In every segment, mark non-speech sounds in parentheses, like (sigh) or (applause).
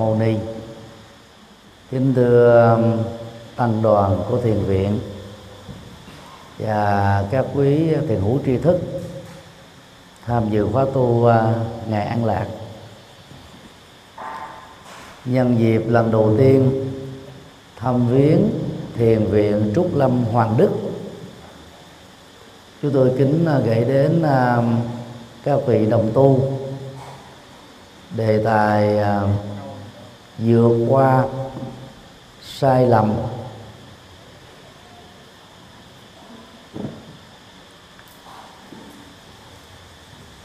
mâu ni. Kính thưa um, tăng đoàn của thiền viện và các quý thiền hữu tri thức tham dự khóa tu uh, ngày an lạc. Nhân dịp lần đầu tiên thăm viếng thiền viện trúc lâm hoàng đức, chúng tôi kính uh, gửi đến um, các vị đồng tu đề tài uh, vượt qua sai lầm.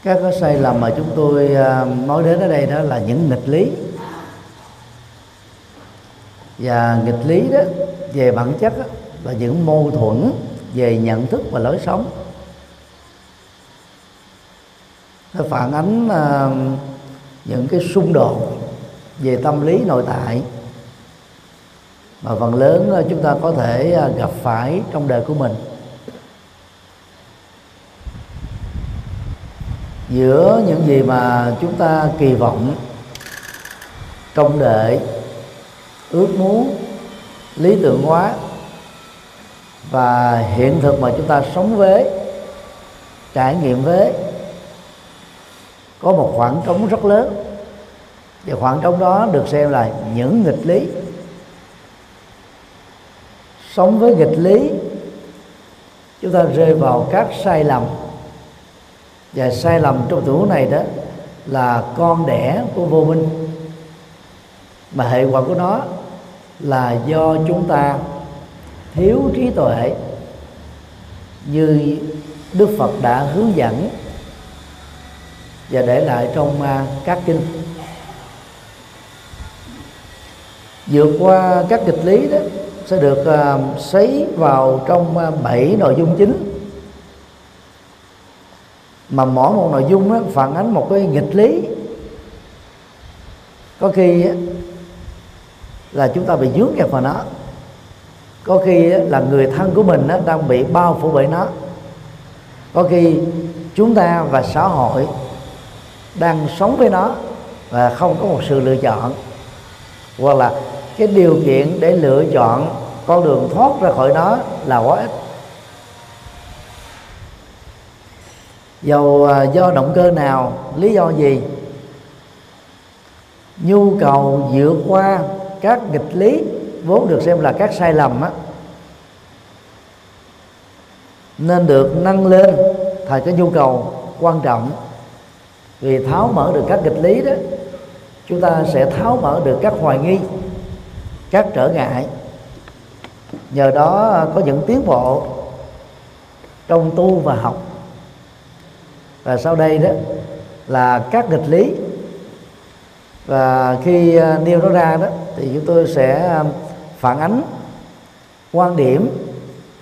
Các cái sai lầm mà chúng tôi à, nói đến ở đây đó là những nghịch lý. Và nghịch lý đó về bản chất đó, là những mâu thuẫn về nhận thức và lối sống. Nó phản ánh uh, những cái xung đột về tâm lý nội tại. Mà phần lớn ờ, chúng ta có thể ờ, gặp phải trong đời của mình. Giữa những gì mà chúng ta kỳ vọng trông đợi ước muốn, lý tưởng hóa và hiện thực mà chúng ta sống với, trải nghiệm với, có một khoảng trống rất lớn và khoảng trống đó được xem là những nghịch lý. Sống với nghịch lý, chúng ta rơi vào các sai lầm. Và sai lầm trong tình huống này đó là con đẻ của vô minh. Mà hệ quả của nó là do chúng ta thiếu trí tuệ như Đức Phật đã hướng dẫn và để lại trong à, các kinh. Vượt qua các nghịch lý đó sẽ được uh, vào trong uh, bảy nội dung chính. Mà mỗi một nội dung đó phản ánh một cái nghịch lý. Có khi là chúng ta bị dướng kẹp vào nó. Có khi là người thân của mình đang bị bao phủ bởi nó. Có khi chúng ta và xã hội đang sống với nó và không có một sự lựa chọn. Hoặc là cái điều kiện để lựa chọn con đường thoát ra khỏi nó là quá ít. Dầu à, do động cơ nào, lý do gì? Nhu cầu vượt qua các nghịch lý vốn được xem là các sai lầm á. Nên được nâng lên thành cái nhu cầu quan trọng. Vì tháo mở được các nghịch lý đó, chúng ta sẽ tháo mở được các hoài nghi các trở ngại. Nhờ đó có những tiến bộ trong tu và học. Và sau đây đó là các nghịch lý. Và khi à, nêu nó ra đó thì chúng tôi sẽ à, phản ánh quan điểm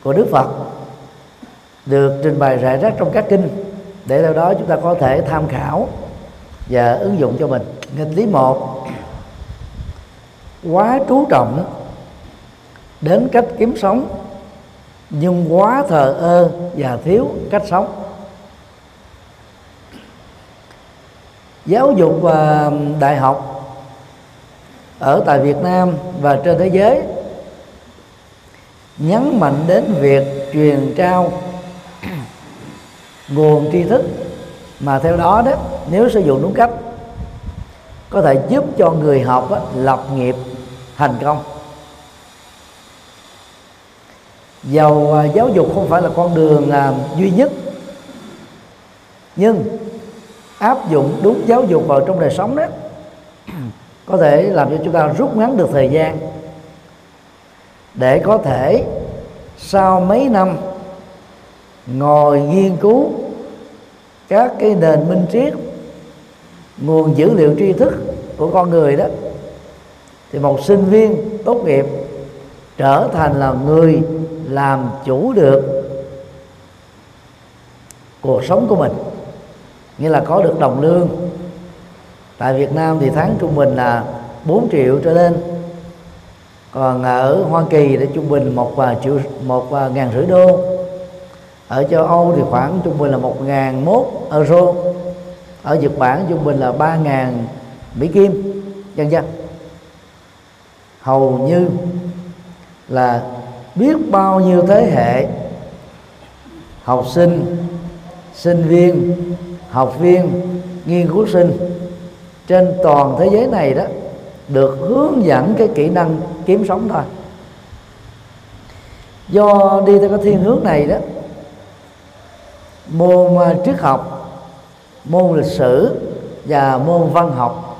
của Đức Phật được trình bày rải rác trong các kinh. Để theo đó chúng ta có thể tham khảo và ứng dụng cho mình. Nghịch lý một quá chú trọng đến cách kiếm sống nhưng quá thờ ơ và thiếu cách sống. Giáo dục và đại học ở tại Việt Nam và trên thế giới nhấn mạnh đến việc truyền trao (clears throat) nguồn tri thức mà theo đó đó nếu sử dụng đúng cách có thể giúp cho người học đó, lập nghiệp thành công. Dầu à, giáo dục không phải là con đường à, duy nhất. Nhưng áp dụng đúng giáo dục vào trong đời sống đó, (clears throat) có thể làm cho chúng ta rút ngắn được thời gian. Để có thể sau mấy năm ngồi nghiên cứu các cái nền minh triết, nguồn dữ liệu tri thức của con người đó thì một sinh viên tốt nghiệp trở thành là người làm chủ được cuộc sống của mình. Nghĩa là có được đồng lương. Tại Việt Nam thì tháng trung bình là 4 triệu trở lên. Còn ở Hoa Kỳ thì trung bình một và triệu, một và ngàn rưỡi đô. Ở châu Âu thì khoảng trung bình là một ngàn mốt euro. Ở Nhật Bản trung bình là ba ngàn Mỹ Kim, dân dân hầu như là biết bao nhiêu thế hệ học sinh sinh viên, học viên, nghiên cứu sinh trên toàn thế giới này đó được hướng dẫn cái kỹ năng kiếm sống thôi. Do đi theo cái thiên hướng này đó, môn à, triết học, môn lịch sử và môn văn học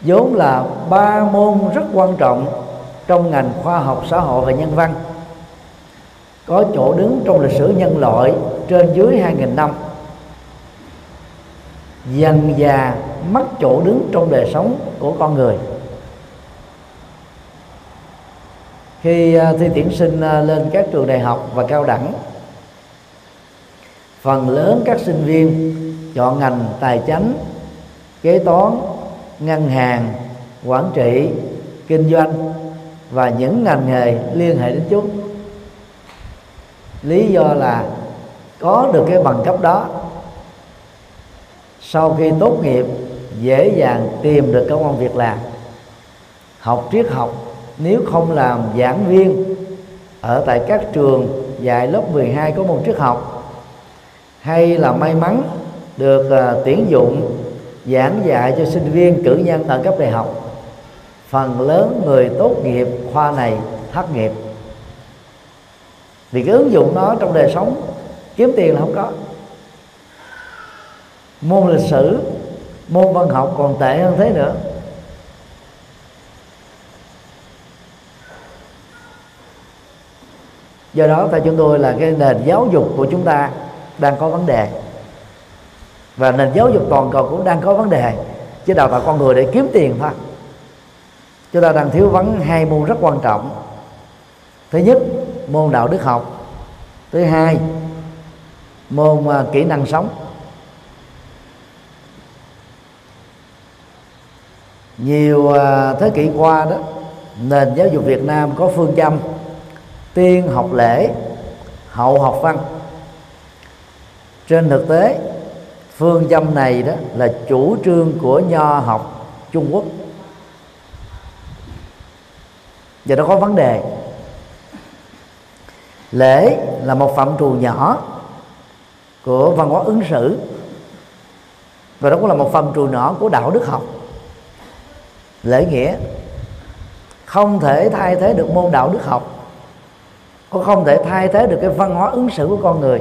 vốn là ba môn rất quan trọng trong ngành khoa học xã hội và nhân văn. Có chỗ đứng trong lịch sử nhân loại trên dưới 2.000 năm. Dần già mất chỗ đứng trong đời sống của con người. Khi à, thi tuyển sinh à, lên các trường đại học và cao đẳng, phần lớn các sinh viên chọn ngành tài chánh kế toán ngân hàng quản trị kinh doanh và những ngành nghề liên hệ đến chúng lý do là có được cái bằng cấp đó. Sau khi tốt nghiệp dễ dàng tìm được công an việc làm. Học triết học nếu không làm giảng viên ở tại các trường dạy lớp 12 có môn triết học hay là may mắn được uh, tuyển dụng giảng dạy cho sinh viên cử nhân ở cấp đại học. Phần lớn người tốt nghiệp khoa này thất nghiệp. Vì cái ứng dụng nó trong đời sống, kiếm tiền là không có. Môn lịch sử, môn văn học còn tệ hơn thế nữa. Do đó theo chúng tôi là cái nền giáo dục của chúng ta đang có vấn đề và nền giáo dục toàn cầu cũng đang có vấn đề. Chứ đào tạo con người để kiếm tiền thôi. Chúng ta đang thiếu vắng hai môn rất quan trọng. Thứ nhất môn đạo đức học. Thứ hai môn uh, kỹ năng sống. Nhiều uh, thế kỷ qua đó nền giáo dục Việt Nam có phương châm tiên học lễ hậu học văn. Trên thực tế phương châm này đó là chủ trương của nho học Trung Quốc. Và nó có vấn đề. Lễ là một phạm trù nhỏ của văn hóa ứng xử. Và đó cũng là một phạm trù nhỏ của đạo đức học. Lễ nghĩa. Không thể thay thế được môn đạo đức học. Cũng không thể thay thế được cái văn hóa ứng xử của con người.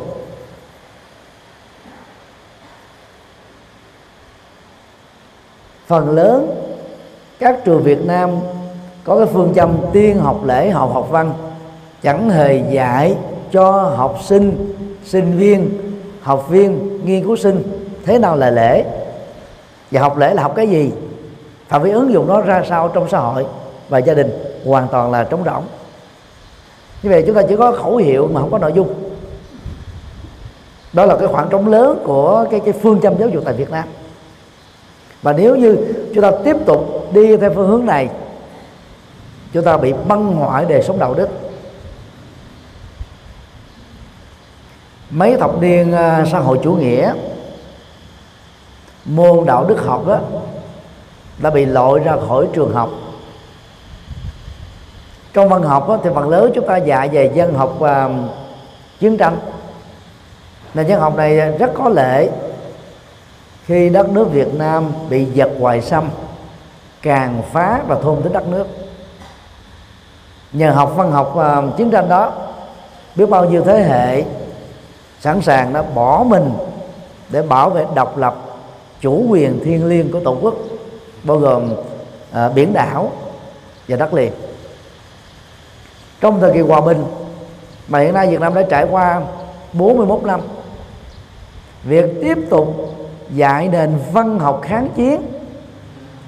Phần lớn các trường Việt Nam có cái phương châm tiên học lễ hậu học văn. Chẳng hề dạy cho học sinh sinh viên, học viên, nghiên cứu sinh thế nào là lễ. Và học lễ là học cái gì? Phạm vi ứng dụng nó ra sao trong xã hội và gia đình hoàn toàn là trống rỗng. Như vậy chúng ta chỉ có khẩu hiệu mà không có nội dung. Đó là cái khoảng trống lớn của cái cái phương châm giáo dục tại Việt Nam và nếu như chúng ta tiếp tục đi theo phương hướng này chúng ta bị băng hoại đời sống đạo đức. Mấy thập niên à, xã hội chủ nghĩa môn đạo đức học đó đã bị loại ra khỏi trường học. Trong văn học đó, thì phần lớn chúng ta dạy về dân học và chiến tranh. Nền dân học này rất có lệ khi đất nước Việt Nam bị giật hoài xâm càng phá và thôn tính đất nước. Nhờ học văn học uh, chiến tranh đó biết bao nhiêu thế hệ sẵn sàng đã bỏ mình để bảo vệ độc lập chủ quyền thiêng liêng của tổ quốc bao gồm uh, biển đảo và đất liền. Trong thời kỳ hòa bình mà hiện nay Việt Nam đã trải qua 41 năm việc tiếp tục dạy nền văn học kháng chiến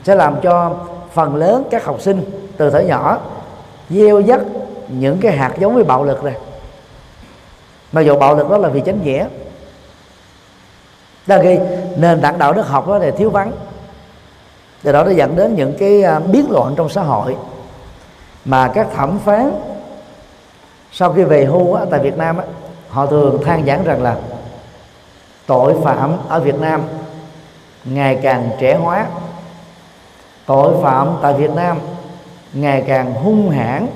sẽ làm cho phần lớn các học sinh từ thời nhỏ gieo dắt những cái hạt giống với bạo lực này. Mà dù bạo lực đó là vì chánh nghĩa là khi nền tảng đạo đức học đó là thiếu vắng. Do đó nó dẫn đến những cái à, biến loạn trong xã hội mà các thẩm phán sau khi về hưu á, tại Việt Nam á, họ thường than giảng rằng là tội phạm ở Việt Nam ngày càng trẻ hóa. Tội phạm tại Việt Nam ngày càng hung hãn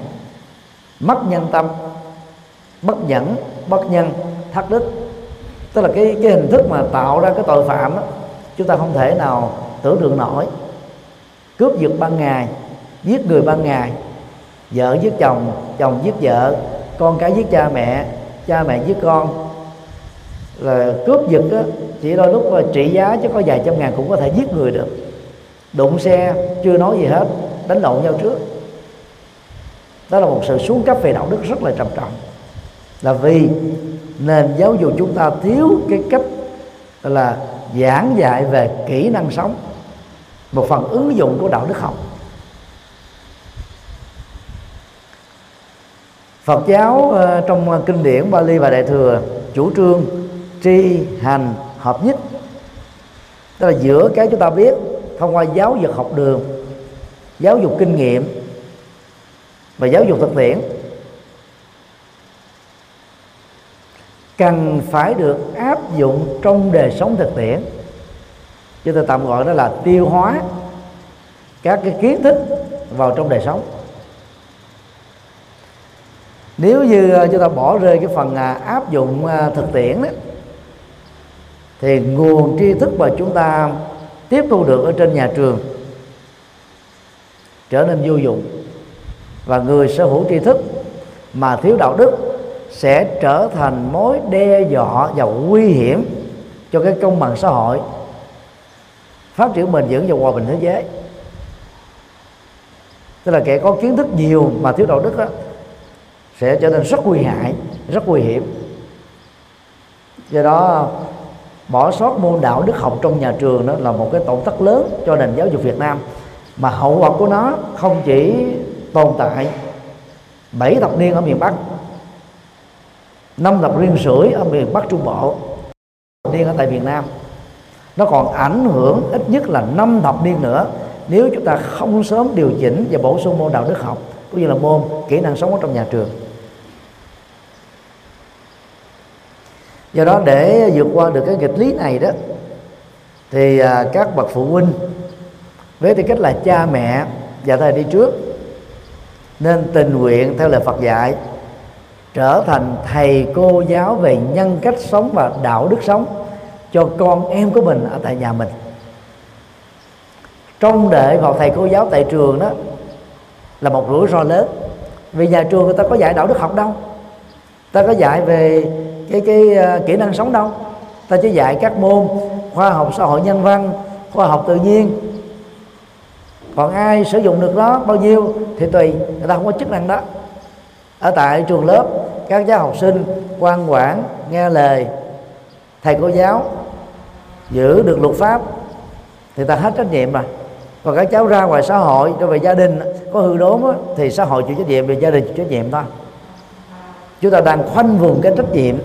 mất nhân tâm bất nhẫn bất nhân thất đức tức là cái cái hình thức mà tạo ra cái tội phạm đó, chúng ta không thể nào tưởng tượng nổi. Cướp giật ban ngày giết người ban ngày vợ giết chồng chồng giết vợ con cái giết cha mẹ cha mẹ giết con là cướp giật á, chỉ đôi lúc trị giá chứ có vài trăm ngàn cũng có thể giết người được. Đụng xe chưa nói gì hết đánh lộn nhau trước. Đó là một sự xuống cấp về đạo đức rất là trầm trọng. Là vì nền giáo dục chúng ta thiếu cái cách là giảng dạy về kỹ năng sống một phần ứng dụng của đạo đức học. Phật giáo ờ, trong ờ, kinh điển Bali và Đại thừa chủ trương tri hành hợp nhất. Tức là giữa cái chúng ta biết thông qua giáo dục học đường, giáo dục kinh nghiệm và giáo dục thực tiễn, cần phải được áp dụng trong đời sống thực tiễn. Chúng ta tạm gọi đó là tiêu hóa các cái kiến thức vào trong đời sống. Nếu như à, chúng ta bỏ rơi cái phần à, áp dụng à, thực tiễn đó thì nguồn tri thức mà chúng ta tiếp thu được ở trên nhà trường trở nên vô dụng. Và người sở hữu tri thức mà thiếu đạo đức sẽ trở thành mối đe dọa và nguy hiểm cho cái công bằng xã hội phát triển bền vững và hòa bình thế giới. Tức là kẻ có kiến thức nhiều mà thiếu đạo đức đó, sẽ trở nên rất nguy hại rất nguy hiểm. Do đó bỏ sót môn đạo đức học trong nhà trường đó là một cái tổn thất lớn cho nền giáo dục Việt Nam. Mà hậu quả của nó không chỉ tồn tại bảy thập niên ở miền Bắc, năm thập niên rưỡi ở miền Bắc Trung Bộ, thập niên ở tại Việt Nam. Nó còn ảnh hưởng ít nhất là năm thập niên nữa nếu chúng ta không sớm điều chỉnh và bổ sung môn đạo đức học, cũng như là môn kỹ năng sống ở trong nhà trường. Do đó để vượt qua được cái nghịch lý này đó, thì à, các bậc phụ huynh với tư cách là cha mẹ và thầy đi trước, nên tình nguyện theo lời Phật dạy, trở thành thầy cô giáo về nhân cách sống và đạo đức sống cho con em của mình ở tại nhà mình. Trong đệ vào thầy cô giáo tại trường đó là một rủi ro lớn, vì nhà trường người ta có dạy đạo đức học đâu. Ta có dạy về cái cái uh, kỹ năng sống đâu? Ta chỉ dạy các môn khoa học xã hội nhân văn khoa học tự nhiên. Còn ai sử dụng được đó bao nhiêu thì tùy người ta không có chức năng đó. Ở tại trường lớp các giáo học sinh quan quản nghe lời thầy cô giáo giữ được luật pháp thì ta hết trách nhiệm rồi. Còn các cháu ra ngoài xã hội trở về gia đình có hư đốn đó, thì xã hội chịu trách nhiệm về gia đình chịu trách nhiệm thôi. Chúng ta đang khoanh vùng cái trách nhiệm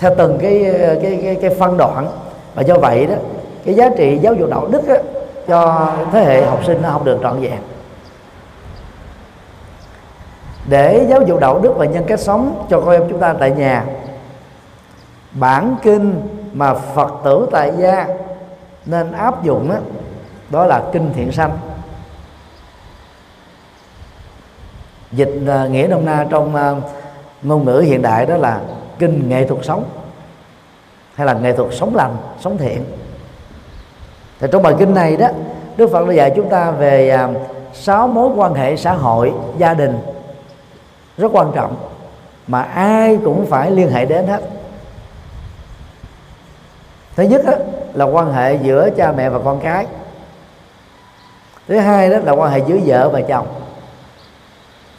theo từng cái cái cái, cái phân đoạn. Và do vậy đó cái giá trị giáo dục đạo đức đó, cho thế hệ học sinh nó không được trọn vẹn. Để giáo dục đạo đức và nhân cách sống cho con em chúng ta tại nhà bản kinh mà phật tử tại gia nên áp dụng đó, đó là kinh thiện sanh. Dịch à, nghĩa nôm na trong à, ngôn ngữ hiện đại đó là kinh nghệ thuật sống hay là nghệ thuật sống lành sống thiện. Thì trong bài kinh này đó đức phật đã dạy chúng ta về à, sáu mối quan hệ xã hội gia đình. Rất quan trọng mà ai cũng phải liên hệ đến hết. Thứ nhất đó, là quan hệ giữa cha mẹ và con cái. Thứ hai đó là quan hệ giữa vợ và chồng.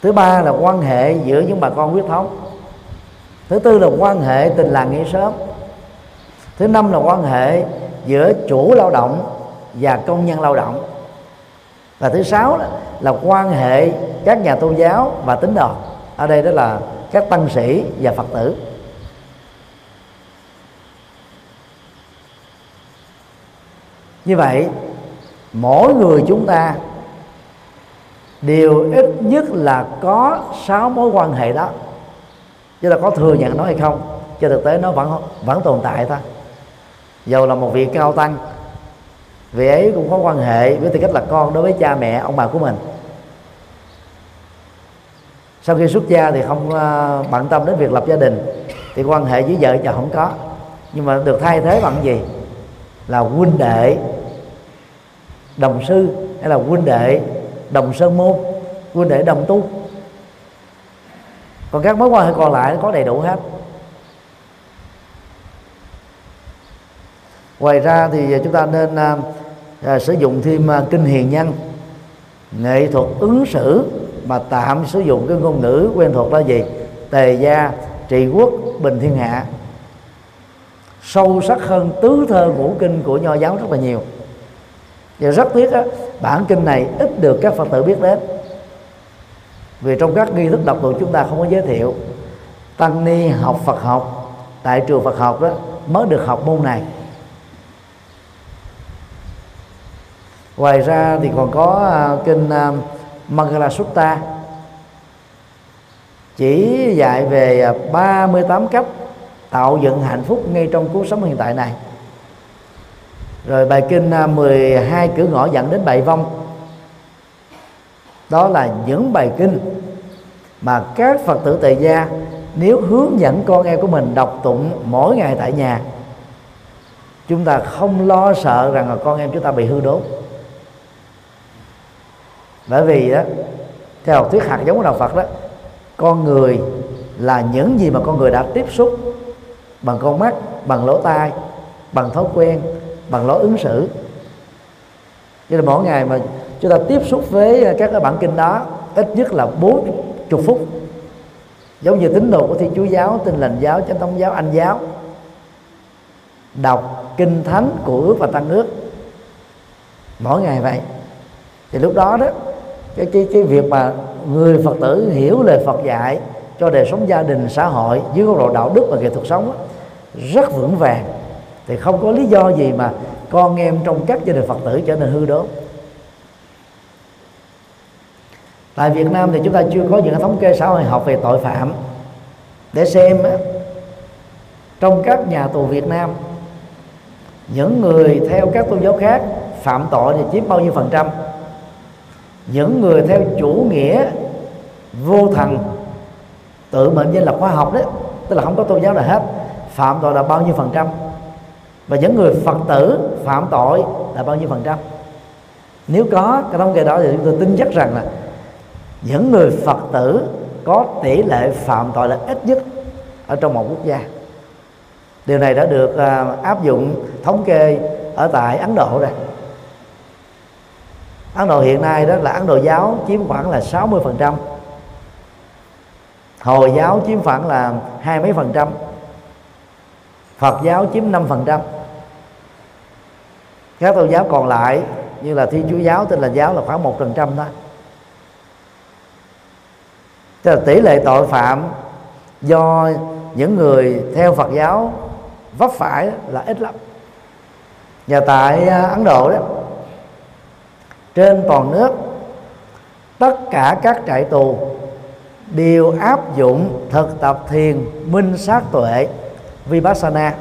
Thứ ba là quan hệ giữa những bà con huyết thống thứ tư là quan hệ tình làng nghĩa sớm thứ năm là quan hệ giữa chủ lao động và công nhân lao động. Và thứ sáu là, là quan hệ các nhà tôn giáo và tín đồ. Ở đây đó là các tăng sĩ và phật tử. Như vậy mỗi người chúng ta đều ít nhất là có sáu mối quan hệ đó chứ là có thừa nhận nó hay không. Cho thực tế nó vẫn vẫn tồn tại ta dầu là một vị cao tăng, vị ấy cũng có quan hệ với tư cách là con đối với cha mẹ, ông bà của mình. Sau khi xuất gia thì không ờ, bận tâm đến việc lập gia đình, thì quan hệ với vợ chồng không có. Nhưng mà được thay thế bằng gì? Là huynh đệ, đồng sư, hay là huynh đệ đồng sơn môn, huynh đệ đồng tu còn các mối quan hệ còn lại có đầy đủ hết. Ngoài ra thì chúng ta nên à, à, sử dụng thêm à, kinh hiền nhân nghệ thuật ứng xử mà tạm sử dụng cái ngôn ngữ quen thuộc là gì? Tề gia trị quốc bình thiên hạ. Sâu sắc hơn tứ thơ ngũ kinh của nho giáo rất là nhiều. Và rất tiếc á, bản kinh này ít được các phật tử biết đến vì trong các nghi thức đọc tụng chúng ta không có giới thiệu. Tăng ni học phật học, tại trường phật học đó, mới được học môn này. Ngoài ra thì còn có à, kinh à, Mangala Sutta. Chỉ dạy về à, 38 cách tạo dựng hạnh phúc ngay trong cuộc sống hiện tại này. Rồi bài kinh 12 cửa ngõ dẫn đến bảy vong đó là những bài kinh mà các phật tử tại gia nếu hướng dẫn con em của mình đọc tụng mỗi ngày tại nhà, chúng ta không lo sợ rằng là con em chúng ta bị hư đốn. Bởi vì đó theo học thuyết hạt giống của đạo Phật đó, con người là những gì mà con người đã tiếp xúc bằng con mắt, bằng lỗ tai, bằng thói quen, bằng lối ứng xử. Cho nên mỗi ngày mà chúng ta tiếp xúc với à, các cái bản kinh đó ít nhất là bốn chục phút. Giống như tín đồ của thiên chúa giáo tin lành giáo chánh thống giáo anh giáo. Đọc kinh thánh của ước và tăng ước. Mỗi ngày vậy. Thì lúc đó đó cái cái cái việc mà người phật tử hiểu lời phật dạy cho đời sống gia đình xã hội dưới góc độ đạo đức và nghệ thuật sống đó, rất vững vàng. Thì không có lý do gì mà con em trong các gia đình phật tử trở nên hư đốn tại Việt Nam thì chúng ta chưa có những thống kê xã hội học về tội phạm. Để xem trong các nhà tù Việt Nam, những người theo các tôn giáo khác phạm tội thì chiếm bao nhiêu phần trăm? Những người theo chủ nghĩa vô thần, tự mệnh danh là khoa học đấy, tức là không có tôn giáo nào hết, phạm tội là bao nhiêu phần trăm? Và những người phật tử phạm tội là bao nhiêu phần trăm? Nếu có cái thống kê đó thì chúng tôi tin chắc rằng là những người phật tử có tỷ lệ phạm tội là ít nhất ở trong một quốc gia. Điều này đã được à, áp dụng thống kê ở tại ấn độ rồi. Ấn độ hiện nay đó là ấn độ giáo chiếm khoảng là 60%, hồi giáo chiếm khoảng là hai mấy phần trăm. Phật giáo chiếm 5 phần trăm. Các tôn giáo còn lại như là thiên chúa giáo tin là giáo là khoảng một phần trăm thôi. Tức là tỷ lệ tội phạm do những người theo Phật giáo vấp phải là ít lắm. Và tại à, Ấn Độ đó trên toàn nước tất cả các trại tù đều áp dụng thực tập thiền minh sát tuệ vipassana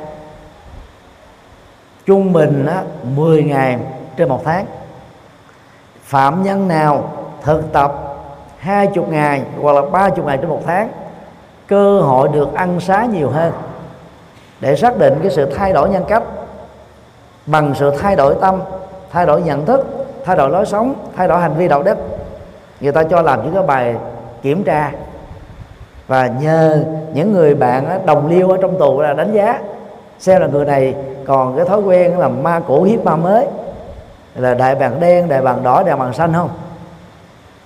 trung bình á, 10 ngày trên một tháng. Phạm nhân nào thực tập hai chục ngày hoặc là ba chục ngày trong một tháng, cơ hội được ăn xá nhiều hơn. Để xác định cái sự thay đổi nhân cách bằng sự thay đổi tâm, thay đổi nhận thức, thay đổi lối sống, thay đổi hành vi đạo đức, người ta cho làm những cái bài kiểm tra. Và nhờ những người bạn đồng liêu ở trong tù là đánh giá xem là người này còn cái thói quen là ma cũ hiếp ma mới, là đại bàng đen, đại bàng đỏ, đại bàng xanh không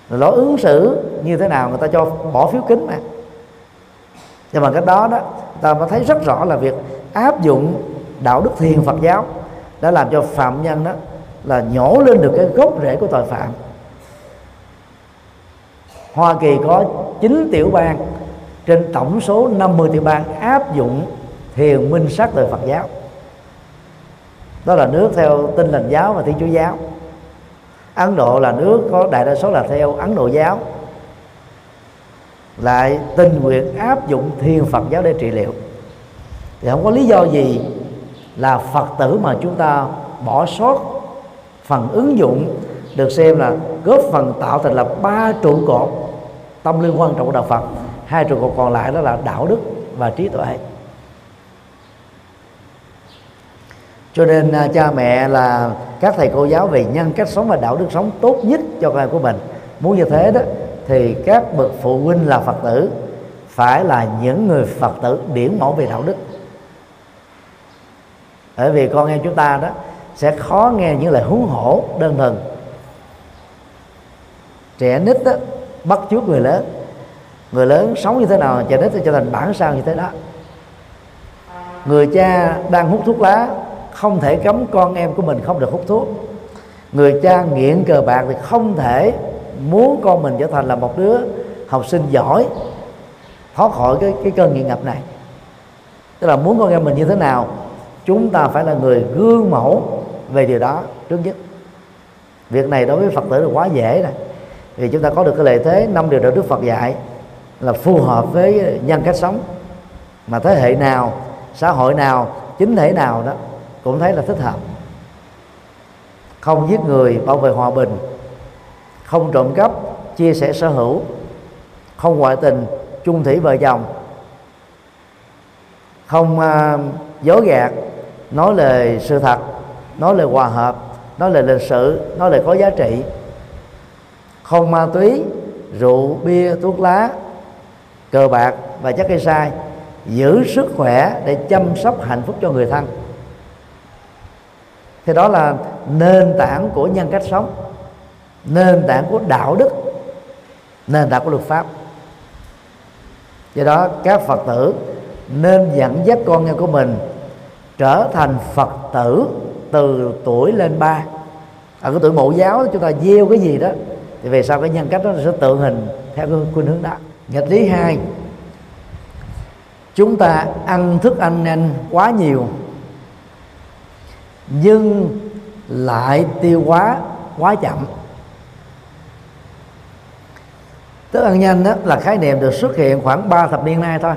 rồi lối ứng xử như thế nào người ta cho bỏ phiếu kính mà. Nhưng mà cái đó đó ta mới thấy rất rõ là việc áp dụng đạo đức thiền Phật giáo đã làm cho phạm nhân đó là nhổ lên được cái gốc rễ của tội phạm. Hoa Kỳ có 9 tiểu bang, trên tổng số 50 tiểu bang áp dụng thiền minh sát đời Phật giáo. Đó là nước theo tinh lành giáo và thiên chúa giáo ấn độ là nước có đại đa số là theo ấn độ giáo. Lại tình nguyện áp dụng thiên phật giáo để trị liệu. Thì không có lý do gì là phật tử mà chúng ta bỏ sót phần ứng dụng được xem là góp phần tạo thành là ba trụ cột tâm linh quan trọng của đạo Phật. Hai trụ cột còn lại đó là đạo đức và trí tuệ. Cho nên à, cha mẹ là các thầy cô giáo về nhân cách sống và đạo đức sống tốt nhất cho con em của mình. Muốn như thế đó thì các bậc phụ huynh là phật tử phải là những người phật tử điển mẫu về đạo đức. Bởi vì con em chúng ta đó sẽ khó nghe những lời huống hổ đơn thuần. Trẻ nít đó, bắt chước người lớn. Người lớn sống như thế nào trẻ nít sẽ trở thành bản sao như thế đó. Người cha đang hút thuốc lá không thể cấm con em của mình không được hút thuốc. Người cha nghiện cờ bạc thì không thể muốn con mình trở thành là một đứa học sinh giỏi, thoát khỏi cái cái cơn nghiện ngập này. Tức là muốn con em mình như thế nào, chúng ta phải là người gương mẫu về điều đó trước nhất. Việc này đối với phật tử là quá dễ rồi vì chúng ta có được cái lợi thế, năm điều đạo đức Phật dạy là phù hợp với nhân cách sống. Mà thế hệ nào, xã hội nào, chính thể nào đó cũng thấy là thích hợp. Không giết người bảo vệ hòa bình. Không trộm cắp chia sẻ sở hữu. Không ngoại tình chung thủy vợ chồng. Không uh, dối gạt nói lời sự thật nói lời hòa hợp nói lời lịch sự nói lời có giá trị. Không ma túy rượu bia thuốc lá cờ bạc và chất gây sai giữ sức khỏe để chăm sóc hạnh phúc cho người thân thì đó là nền tảng của nhân cách sống, nền tảng của đạo đức, nền tảng của luật pháp. Do đó, các phật tử nên dẫn dắt con em của mình trở thành phật tử từ tuổi lên ba. Ở cái tuổi mẫu giáo, chúng ta gieo cái gì đó, thì về sau cái nhân cách đó sẽ tượng hình theo cái khuynh hướng đó. Nghịch lý hai, chúng ta ăn thức ăn nhanh quá nhiều nhưng lại tiêu hóa quá chậm. Thức ăn nhanh đó là khái niệm được xuất hiện khoảng 3 thập niên nay thôi.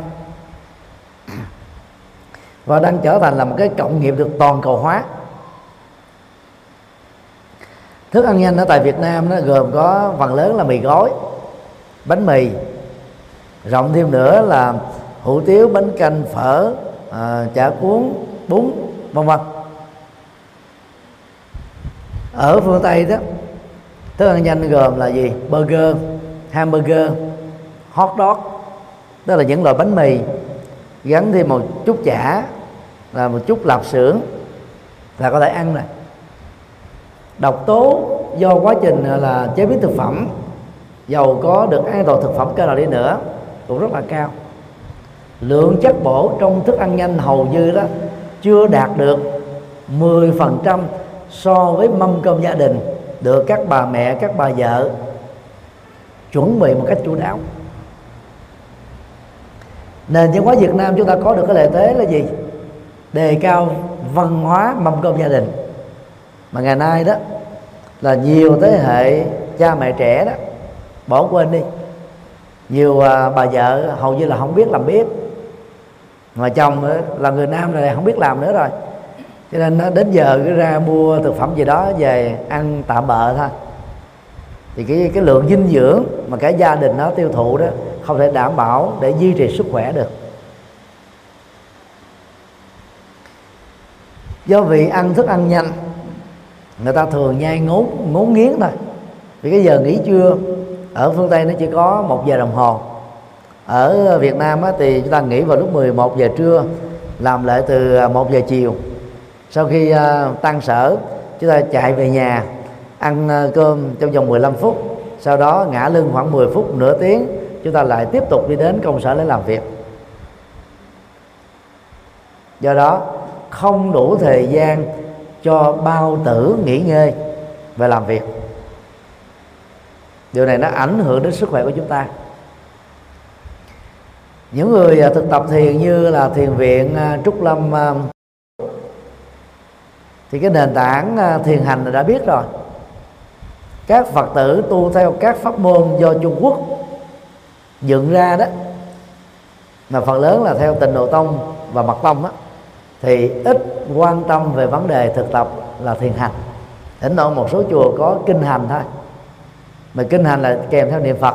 Và đang trở thành là một cái cộng nghiệp được toàn cầu hóa. Thức ăn nhanh ở tại Việt Nam nó gồm có phần lớn là mì gói bánh mì rộng thêm nữa là hủ tiếu bánh canh phở à, chả cuốn bún vân vân ở phương tây đó, thức ăn nhanh gồm là gì? Burger, hamburger, hot dog, đó là những loại bánh mì. Gắn thêm một chút chả là một chút lạp xưởng là có thể ăn này. Độc tố do quá trình là chế biến thực phẩm, dầu có được an toàn thực phẩm cơ nào đi nữa, cũng rất là cao. Lượng chất bổ trong thức ăn nhanh hầu như đó chưa đạt được 10% so với mâm cơm gia đình được các bà mẹ, các bà vợ chuẩn bị một cách chú đáo. Nền văn hóa Việt Nam chúng ta có được cái lợi thế là gì? Đề cao văn hóa mâm cơm gia đình. Mà ngày nay đó, là nhiều thế hệ cha mẹ trẻ đó, bỏ quên đi. Nhiều à, bà vợ hầu như là không biết làm biết mà chồng là người nam này không biết làm nữa rồi cho nên nó đến giờ cứ ra mua thực phẩm gì đó về ăn tạm bợ thôi. Thì cái cái lượng dinh dưỡng mà cả gia đình nó tiêu thụ đó không thể đảm bảo để duy trì sức khỏe được. Do vì ăn thức ăn nhanh người ta thường nhai ngốn ngốn nghiến thôi. Vì cái giờ nghỉ trưa ở phương Tây nó chỉ có một giờ đồng hồ. Ở Việt Nam á, thì chúng ta nghỉ vào lúc 11 giờ trưa làm lại từ à, 1 giờ chiều sau khi à, uh, tăng sở chúng ta chạy về nhà ăn uh, cơm trong vòng 15 phút. Sau đó ngã lưng khoảng 10 phút nửa tiếng chúng ta lại tiếp tục đi đến công sở để làm việc. Do đó không đủ thời gian cho bao tử nghỉ ngơi và làm việc. Điều này nó ảnh hưởng đến sức khỏe của chúng ta. Những người à, thực tập thiền như là thiền viện trúc lâm thì cái nền tảng à, thiền hành đã biết rồi. Các phật tử tu theo các pháp môn do trung quốc dựng ra đó mà phần lớn là theo tình độ tông và mật tông đó thì ít quan tâm về vấn đề thực tập là thiền hành. Đến nỗi một số chùa có kinh hành thôi mà kinh hành là kèm theo niệm phật.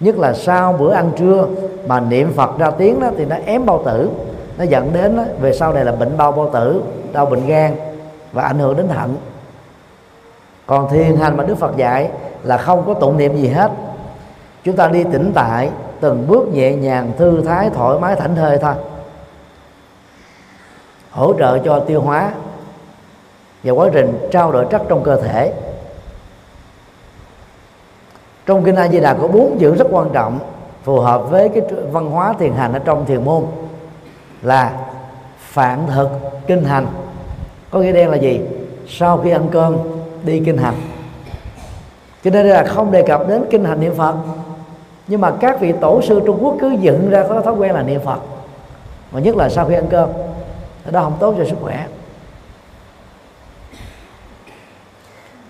Nhất là sau bữa ăn trưa mà niệm phật ra tiếng đó thì nó ém bao tử nó dẫn đến đó, về sau này là bệnh bao bao tử đau bệnh gan và ảnh hưởng đến thận còn thiền hành mà đức phật dạy là không có tụng niệm gì hết. Chúng ta đi tĩnh tại, từng bước nhẹ nhàng, thư thái, thoải mái, thảnh thơi thôi. Hỗ trợ cho tiêu hóa và quá trình trao đổi chất trong cơ thể. Trong kinh A Di Đà có bốn chữ rất quan trọng, phù hợp với cái văn hóa thiền hành ở trong thiền môn, là phản thực kinh hành có nghĩa đen là gì? Sau khi ăn cơm, đi kinh hành. Cho nên là không đề cập đến kinh hành niệm phật. Nhưng mà các vị tổ sư trung quốc cứ dựng ra có thói quen là niệm phật. Mà nhất là sau khi ăn cơm đó không tốt cho sức khỏe.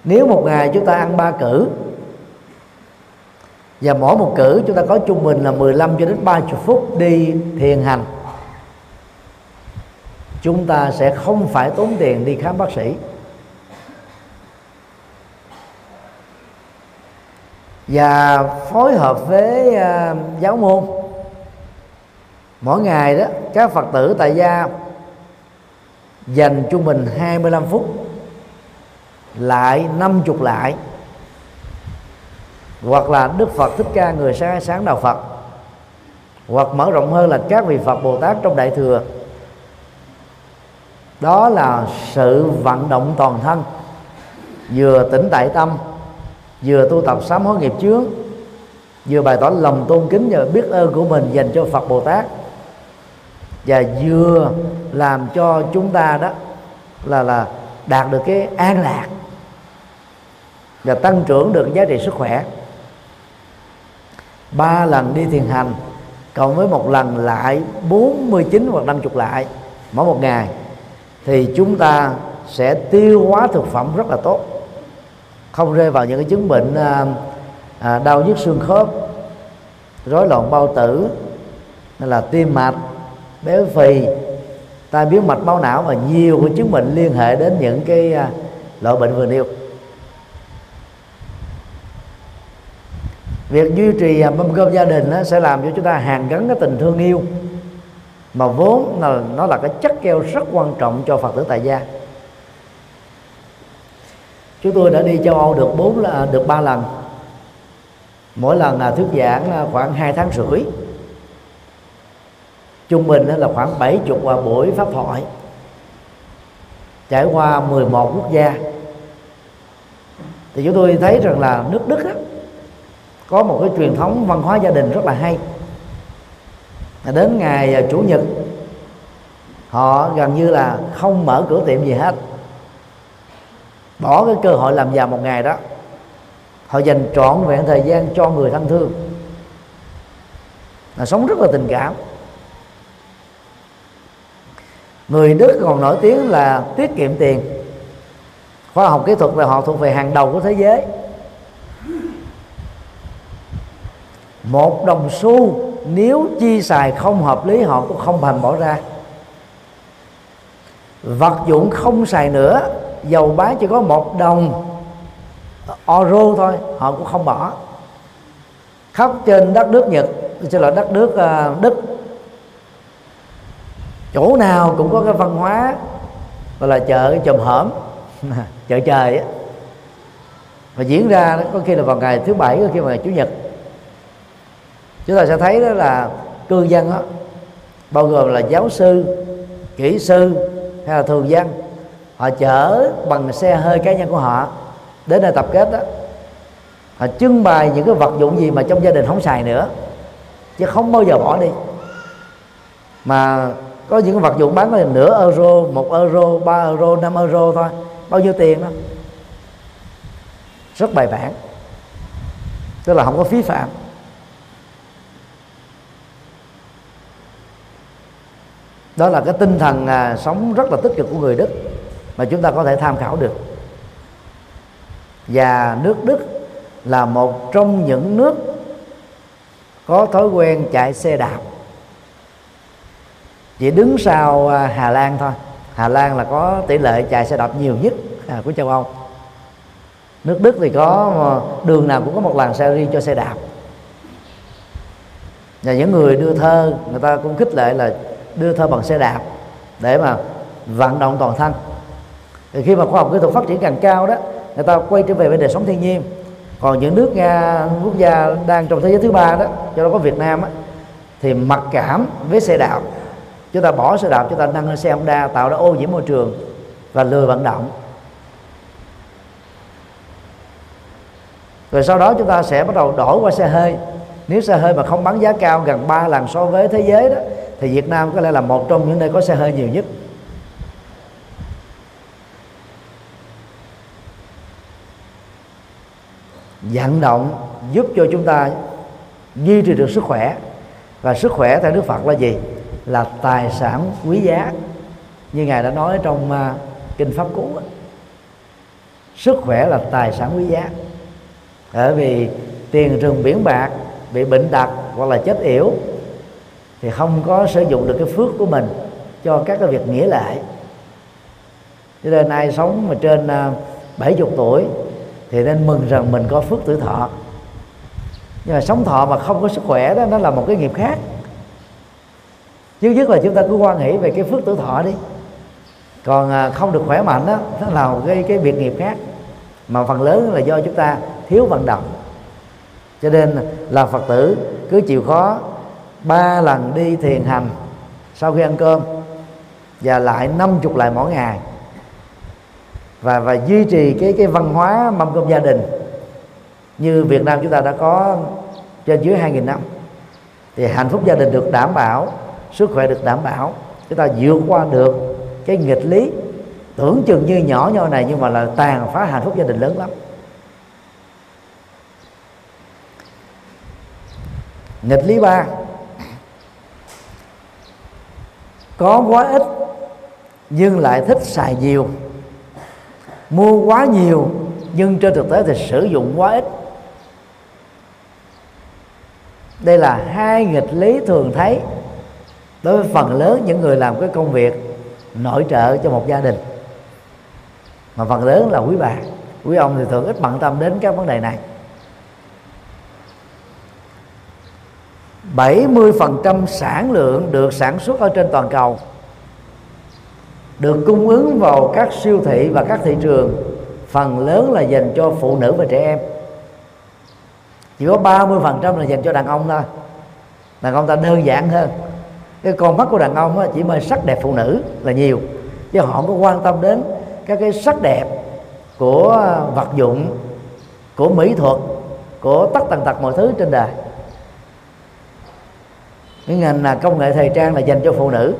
Nếu một ngày chúng ta ăn ba cử, và mỗi một cử chúng ta có trung bình là 15 cho đến 30 phút đi thiền hành chúng ta sẽ không phải tốn tiền đi khám bác sĩ. Và phối hợp với uh, giáo môn. Mỗi ngày đó các phật tử tại gia dành trung bình 25 phút lại 50 lại hoặc là Đức Phật Thích Ca người sáng sáng đạo Phật hoặc mở rộng hơn là các vị Phật Bồ Tát trong Đại thừa đó là sự vận động toàn thân. Vừa tỉnh tại tâm vừa tu tập sám hối nghiệp trước, vừa bày tỏ lòng tôn kính và biết ơn của mình dành cho Phật Bồ Tát. Và vừa làm cho chúng ta đó là là đạt được cái an lạc và tăng trưởng được giá trị sức khỏe. Ba lần đi thiền hành cộng với một lần lại 49 hoặc 50 lại mỗi một ngày thì chúng ta sẽ tiêu hóa thực phẩm rất là tốt. Không rơi vào những cái chứng bệnh à, à, đau nhức xương khớp rối loạn bao tử là tim mạch béo phì. Tai biến mạch máu não và nhiều cái chứng bệnh liên hệ đến những cái à, loại bệnh vừa nêu. Việc duy trì à, mâm cơm gia đình đó, sẽ làm cho chúng ta hàn gắn cái tình thương yêu mà vốn là nó là cái chất keo rất quan trọng cho phật tử tại gia. Chúng tôi đã đi châu âu được bốn là, được ba lần. Mỗi lần là thuyết giảng à, khoảng hai tháng rưỡi. Trung bình là khoảng 70 à, buổi pháp thoại. Trải qua 11 quốc gia. Thì chúng tôi thấy rằng là nước Đức đó có một cái truyền thống văn hóa gia đình rất là hay đến ngày à, chủ nhật, họ gần như là không mở cửa tiệm gì hết. Bỏ cái cơ hội làm giàu một ngày đó, họ dành trọn vẹn thời gian cho người thân thương. Là sống rất là tình cảm. Người đức còn nổi tiếng là tiết kiệm tiền. Khoa học kỹ thuật là họ thuộc về hàng đầu của thế giới. Một đồng xu nếu chi xài không hợp lý họ cũng không thành bỏ ra. Vật dụng không xài nữa dầu bán chỉ có một đồng euro thôi họ cũng không bỏ. Khắp trên đất nước nhật xin lỗi đất nước uh, đức chỗ nào cũng có cái văn hóa gọi là chợ cái chùm hởm (laughs) chợ trời á. Và diễn ra đó, có khi là vào ngày thứ bảy có khi vào ngày chủ nhật chúng ta sẽ thấy đó là cư dân đó, bao gồm là giáo sư kỹ sư hay là thường dân họ chở bằng xe hơi cá nhân của họ đến nơi tập kết đó. Họ trưng bày những cái vật dụng gì mà trong gia đình không xài nữa chứ không bao giờ bỏ đi. Mà có những cái vật dụng bán là nửa euro một euro ba euro năm euro thôi bao nhiêu tiền đó. Rất bài bản tức là không có phí phạm. Đó là cái tinh thần à, sống rất là tích cực của người đức mà chúng ta có thể tham khảo được. Và nước Đức là một trong những nước có thói quen chạy xe đạp. Chỉ đứng sau à, Hà Lan thôi. Hà Lan là có tỷ lệ chạy xe đạp nhiều nhất à, của châu Âu. Nước Đức thì có à, đường nào cũng có một làn xe riêng cho xe đạp. Và những người đưa thơ người ta cũng khích lệ là đưa thơ bằng xe đạp để mà vận động toàn thân. Thì khi mà khoa học kỹ thuật phát triển càng cao đó người ta quay trở về với đời sống thiên nhiên. Còn những nước nga quốc gia đang trong thế giới thứ ba đó cho đó có việt nam á, thì mặc cảm với xe đạp. Chúng ta bỏ xe đạp chúng ta nâng lên xe honda tạo ra ô nhiễm môi trường và lười vận động. Rồi sau đó chúng ta sẽ bắt đầu đổi qua xe hơi. Nếu xe hơi mà không bán giá cao gần 3 lần so với thế giới đó thì Việt Nam có lẽ là một trong những nơi có xe hơi nhiều nhất. Vận động giúp cho chúng ta duy trì được sức khỏe. Và sức khỏe theo Đức Phật là gì? Là tài sản quý giá. Như ngài đã nói trong uh, kinh pháp cú sức khỏe là tài sản quý giá. Bởi vì tiền rừng biển bạc bị bệnh tật hoặc là chết yểu thì không có sử dụng được cái phước của mình cho các cái việc nghĩa lệ cho nên ai sống mà trên à, 70 tuổi thì nên mừng rằng mình có phước tuổi thọ. Nhưng mà sống thọ mà không có sức khỏe đó, nó là một cái nghiệp khác. Chứ nhất là chúng ta cứ quan nghĩ về cái phước tuổi thọ đi. Còn à, không được khỏe mạnh đó, nó là một cái cái việc nghiệp khác. Mà phần lớn là do chúng ta thiếu vận động. Cho nên là phật tử cứ chịu khó ba lần đi thiền hành sau khi ăn cơm và lại năm chục lại mỗi ngày. Và và duy trì cái cái văn hóa mâm cơm gia đình như Việt Nam chúng ta đã có trên dưới 2.000 năm. Thì hạnh phúc gia đình được đảm bảo, sức khỏe được đảm bảo, chúng ta vượt qua được cái nghịch lý. Tưởng chừng như nhỏ nhoi này nhưng mà là tàn phá hạnh phúc gia đình lớn lắm. Nghịch lý ba có quá ít, nhưng lại thích xài nhiều. Mua quá nhiều, nhưng trên thực tế thì sử dụng quá ít. Đây là hai nghịch lý thường thấy đối với phần lớn những người làm cái công việc nội trợ cho một gia đình. Mà phần lớn là quý bà. Quý ông thì thường ít bận tâm đến các vấn đề này. 70% sản lượng được sản xuất ở trên toàn cầu, được cung ứng vào các siêu thị và các thị trường. Phần lớn là dành cho phụ nữ và trẻ em. Chỉ có 30% là dành cho đàn ông thôi. Đàn ông ta đơn giản hơn. Cái con mắt của đàn ông chỉ mê sắc đẹp phụ nữ là nhiều, chứ họ không có quan tâm đến các cái sắc đẹp của vật dụng, của mỹ thuật, của tất tần tật mọi thứ trên đời cái ngành là công nghệ thời trang là dành cho phụ nữ.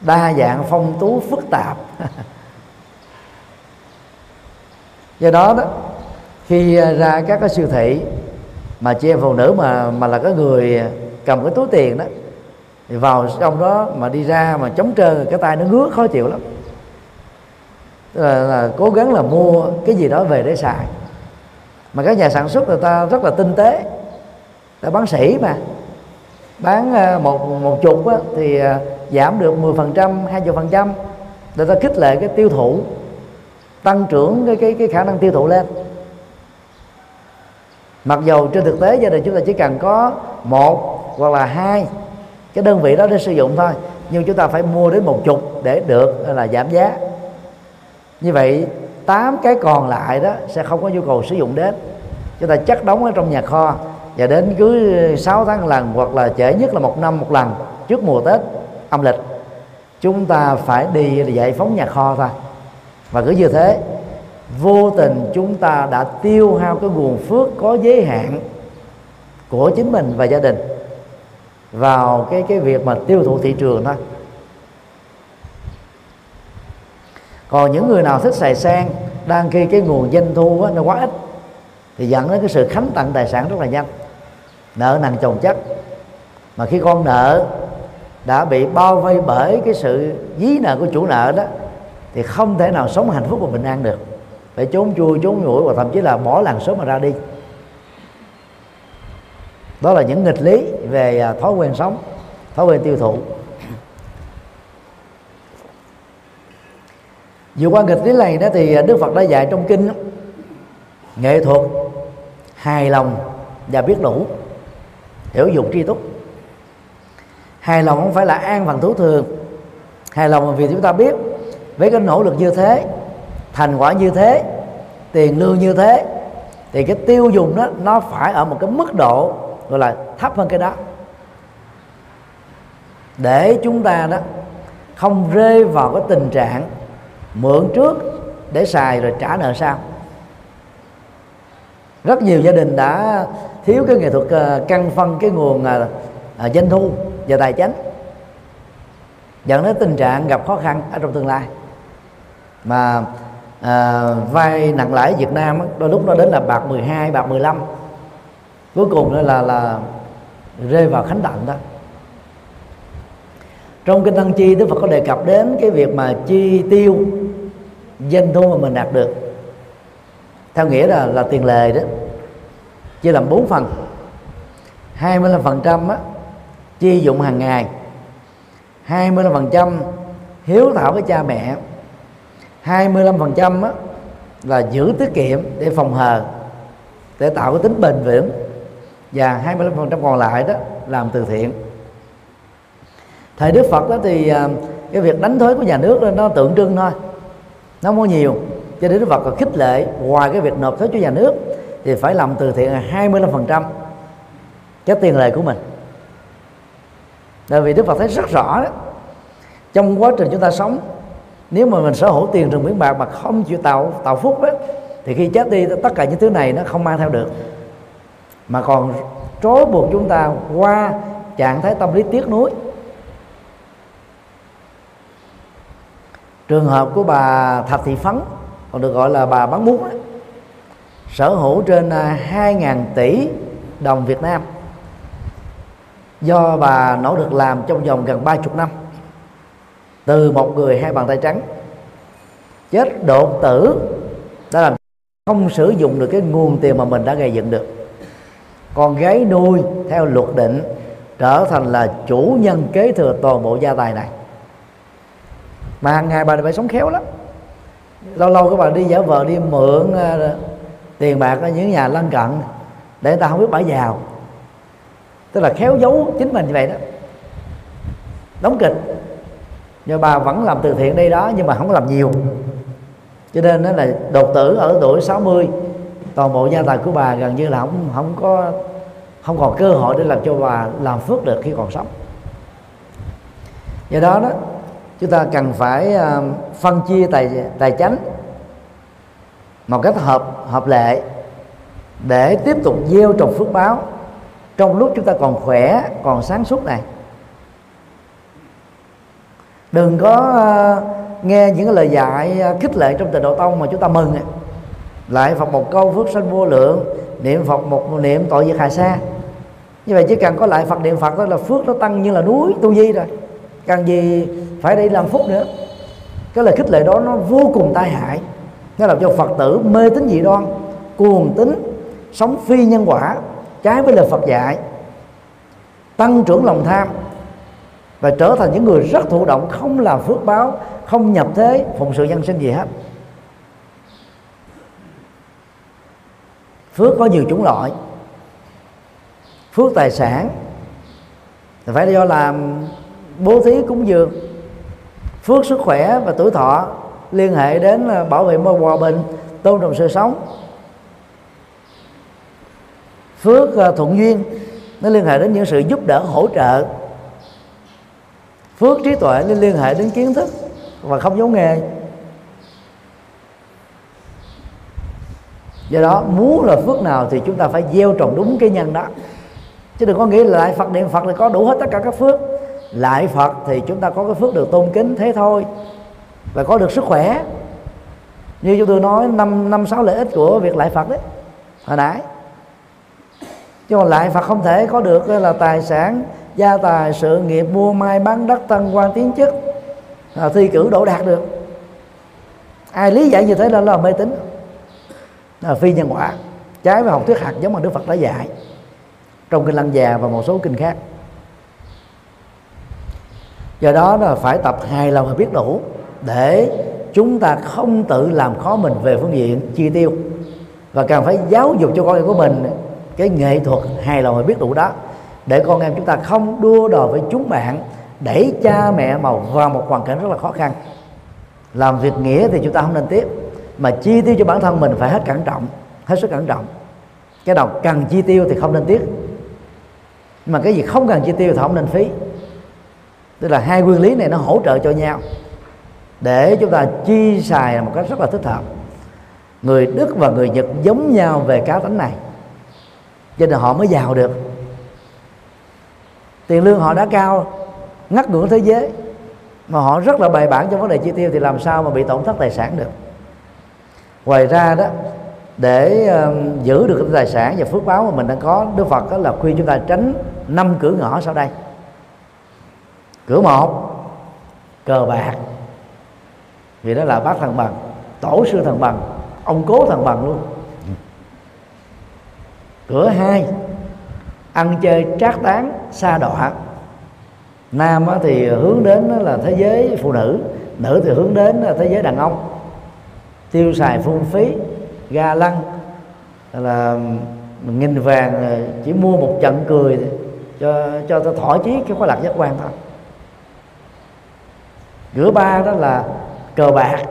Đa dạng phong tú phức tạp. (laughs) Do đó đó khi ra các cái siêu thị mà chị em phụ nữ mà mà là cái người cầm cái túi tiền đó thì vào trong đó mà đi ra mà chống trơn cái tay nó ngứa khó chịu lắm. Tức là, là cố gắng là mua cái gì đó về để xài. Mà các nhà sản xuất người ta rất là tinh tế đã bán sỉ mà. Bán ờ, một một chục á, thì ờ, giảm được 10 phần trăm hai phần trăm. Để ta khích lệ cái tiêu thụ tăng trưởng cái cái cái khả năng tiêu thụ lên. Mặc dầu trên thực tế gia đình chúng ta chỉ cần có một hoặc là hai cái đơn vị đó để sử dụng thôi nhưng chúng ta phải mua đến một chục để được là giảm giá. Như vậy tám cái còn lại đó sẽ không có nhu cầu sử dụng đến. Chúng ta chắc đóng ở trong nhà kho và đến cứ 6 tháng lần, hoặc là trễ nhất là một năm một lần trước mùa tết âm lịch, chúng ta phải đi giải phóng nhà kho thôi. Và cứ như thế, vô tình chúng ta đã tiêu hao cái nguồn phước có giới hạn của chính mình và gia đình vào cái cái việc mà tiêu thụ thị trường thôi. Còn những người nào thích xài sang, đang khi cái nguồn doanh thu nó quá ít, thì dẫn đến cái sự khánh tặng tài sản rất là nhanh nợ nần chồng chất. Mà khi con nợ đã bị bao vây bởi cái sự dí nợ của chủ nợ đó, thì không thể nào sống hạnh phúc và bình an được. Phải trốn chui trốn nhủi và thậm chí là bỏ làng sớm mà ra đi. Đó là những nghịch lý về à, thói quen sống, thói quen tiêu thụ. Vượt qua nghịch lý này đó thì đức phật đã dạy trong kinh nghệ thuật hài lòng và biết đủ hiểu dụng tri túc. Hài lòng không phải là an phận thú thường. Hài lòng vì chúng ta biết với cái nỗ lực như thế, thành quả như thế, tiền lương như thế, thì cái tiêu dùng đó, nó phải ở một cái mức độ gọi là thấp hơn cái đó. Để chúng ta đó không rơi vào cái tình trạng mượn trước để xài rồi trả nợ sau. Rất nhiều gia đình đã thiếu cái nghệ thuật ờ, căn phân cái nguồn ờ, ờ, doanh thu và tài chính dẫn đến tình trạng gặp khó khăn ở trong tương lai. Mà à, vay nặng lãi Việt Nam đôi lúc nó đến là bạc 12 bạc 15 cuối cùng là là rơi vào khánh tạnh đó. Trong kinh tăng chi Đức Phật có đề cập đến cái việc mà chi tiêu doanh thu mà mình đạt được. Theo nghĩa là là tiền lệ đó chia làm bốn phần. 25% á, chi dụng hàng ngày. 25% hiếu thảo với cha mẹ. 25% á, là giữ tiết kiệm để phòng hờ để tạo cái tính bền vững. Và 25% còn lại đó làm từ thiện. Thời Đức Phật đó thì à, cái việc đánh thuế của nhà nước đó, nó tượng trưng thôi. Nó không có nhiều. Cho đến Đức Phật còn khích lệ ngoài cái việc nộp thuế cho nhà nước thì phải làm từ thiện là 25% cái tiền lệ của mình. Tại vì Đức Phật thấy rất rõ đó, trong quá trình chúng ta sống nếu mà mình sở hữu tiền rừng biển bạc mà không chịu tạo tạo phúc đó, thì khi chết đi tất cả những thứ này nó không mang theo được. Mà còn trói buộc chúng ta qua trạng thái tâm lý tiếc nuối. Trường hợp của bà thạch thị phấn còn được gọi là bà bán bún ấy, sở hữu trên à, 2.000 tỷ đồng Việt Nam. Do bà nỗ lực làm trong vòng gần 30 năm, từ một người hai bàn tay trắng, chết đột tử, đã làm không sử dụng được cái nguồn tiền mà mình đã gây dựng được. Con gái nuôi theo luật định trở thành là chủ nhân kế thừa toàn bộ gia tài này. Mà hàng ngày bà phải sống khéo lắm. Lâu lâu các bạn đi giả vờ, đi mượn à, tiền bạc ở những nhà lân cận để người ta không biết bả giàu. Tức là khéo giấu chính mình như vậy đó. Đóng kịch. Nhưng bà vẫn làm từ thiện đây đó nhưng mà không có làm nhiều. Cho nên đó là đột tử ở tuổi 60 toàn bộ gia tài của bà gần như là không không có, không còn cơ hội để làm cho bà làm phước được khi còn sống. Do đó đó, chúng ta cần phải à, phân chia tài tài chánh một cách hợp hợp lệ để tiếp tục gieo trồng phước báo. Trong lúc chúng ta còn khỏe còn sáng suốt này đừng có uh, nghe những cái lời dạy uh, khích lệ trong tịnh độ tông mà chúng ta mừng lại phật một câu phước sanh vô lượng niệm phật một niệm tội diệt hài xa. Như vậy chỉ cần có lại phật niệm phật đó là phước nó tăng như là núi tu di rồi. Cần gì phải đi làm phúc nữa. Cái lời khích lệ đó nó vô cùng tai hại nó làm cho phật tử mê tín dị đoan, cuồng tín, sống phi nhân quả, trái với lời phật dạy, tăng trưởng lòng tham và trở thành những người rất thụ động, không làm phước báo, không nhập thế, phụng sự nhân sinh gì hết. Phước có nhiều chủng loại. Phước tài sản, phải do làm bố thí cúng dường, phước sức khỏe và tuổi thọ liên hệ đến ờ, bảo vệ môi hòa bình, tôn trọng sự sống. Phước ờ, thuận duyên, nó liên hệ đến những sự giúp đỡ, hỗ trợ. Phước trí tuệ, nó liên hệ đến kiến thức và không giấu nghề. Do đó, muốn là phước nào thì chúng ta phải gieo trồng đúng cái nhân đó. Chứ đừng có nghĩ là lại phật, niệm phật là có đủ hết tất cả các phước. Lại phật thì chúng ta có cái phước được tôn kính thế thôi và có được sức khỏe. Như chúng tôi nói năm năm sáu lợi ích của việc lại phật đấy hồi nãy. Chứ còn lại phật không thể có được là tài sản gia tài sự nghiệp mua mai bán đất tăng quan tiến chức à, thi cử đổ đạt được. Ai lý giải như thế là là mê tín. Là phi nhân quả. Trái với học thuyết hạt giống mà đức phật đã dạy trong kinh lăng già và một số kinh khác. Do đó là phải tập hài lòng và biết đủ để chúng ta không tự làm khó mình về phương diện chi tiêu. Và cần phải giáo dục cho con em của mình cái nghệ thuật hài lòng và biết đủ đó, để con em chúng ta không đua đòi với chúng bạn, đẩy cha mẹ mà vào một hoàn cảnh rất là khó khăn. Làm việc nghĩa thì chúng ta không nên tiếp mà chi tiêu cho bản thân mình phải hết cẩn trọng, hết sức cẩn trọng. Cái nào cần chi tiêu thì không nên tiếc, mà cái gì không cần chi tiêu thì không nên phí. Tức là hai nguyên lý này nó hỗ trợ cho nhau để chúng ta chi xài một cách rất là thích hợp. Người đức và người nhật giống nhau về cá tính này. Cho nên họ mới giàu được. Tiền lương họ đã cao ngắt ngưỡng thế giới. Mà họ rất là bài bản trong vấn đề chi tiêu thì làm sao mà bị tổn thất tài sản được? Ngoài ra đó để uh, giữ được cái tài sản và phước báo mà mình đang có Đức Phật đó là khuyên chúng ta tránh năm cửa ngõ sau đây. Cửa một cờ bạc vì đó là bác thằng bằng, tổ sư thằng bằng, ông cố thằng bằng luôn. Cửa hai, ăn chơi trác tán xa đọa. Nam thì hướng đến là thế giới phụ nữ nữ thì hướng đến là thế giới đàn ông. Tiêu xài phung phí, ga lăng, là nghìn vàng ờ, chỉ mua một trận cười cho cho tôi thỏa chí cái khóa lạc giác quan thôi. Cửa ba đó là cờ bạc.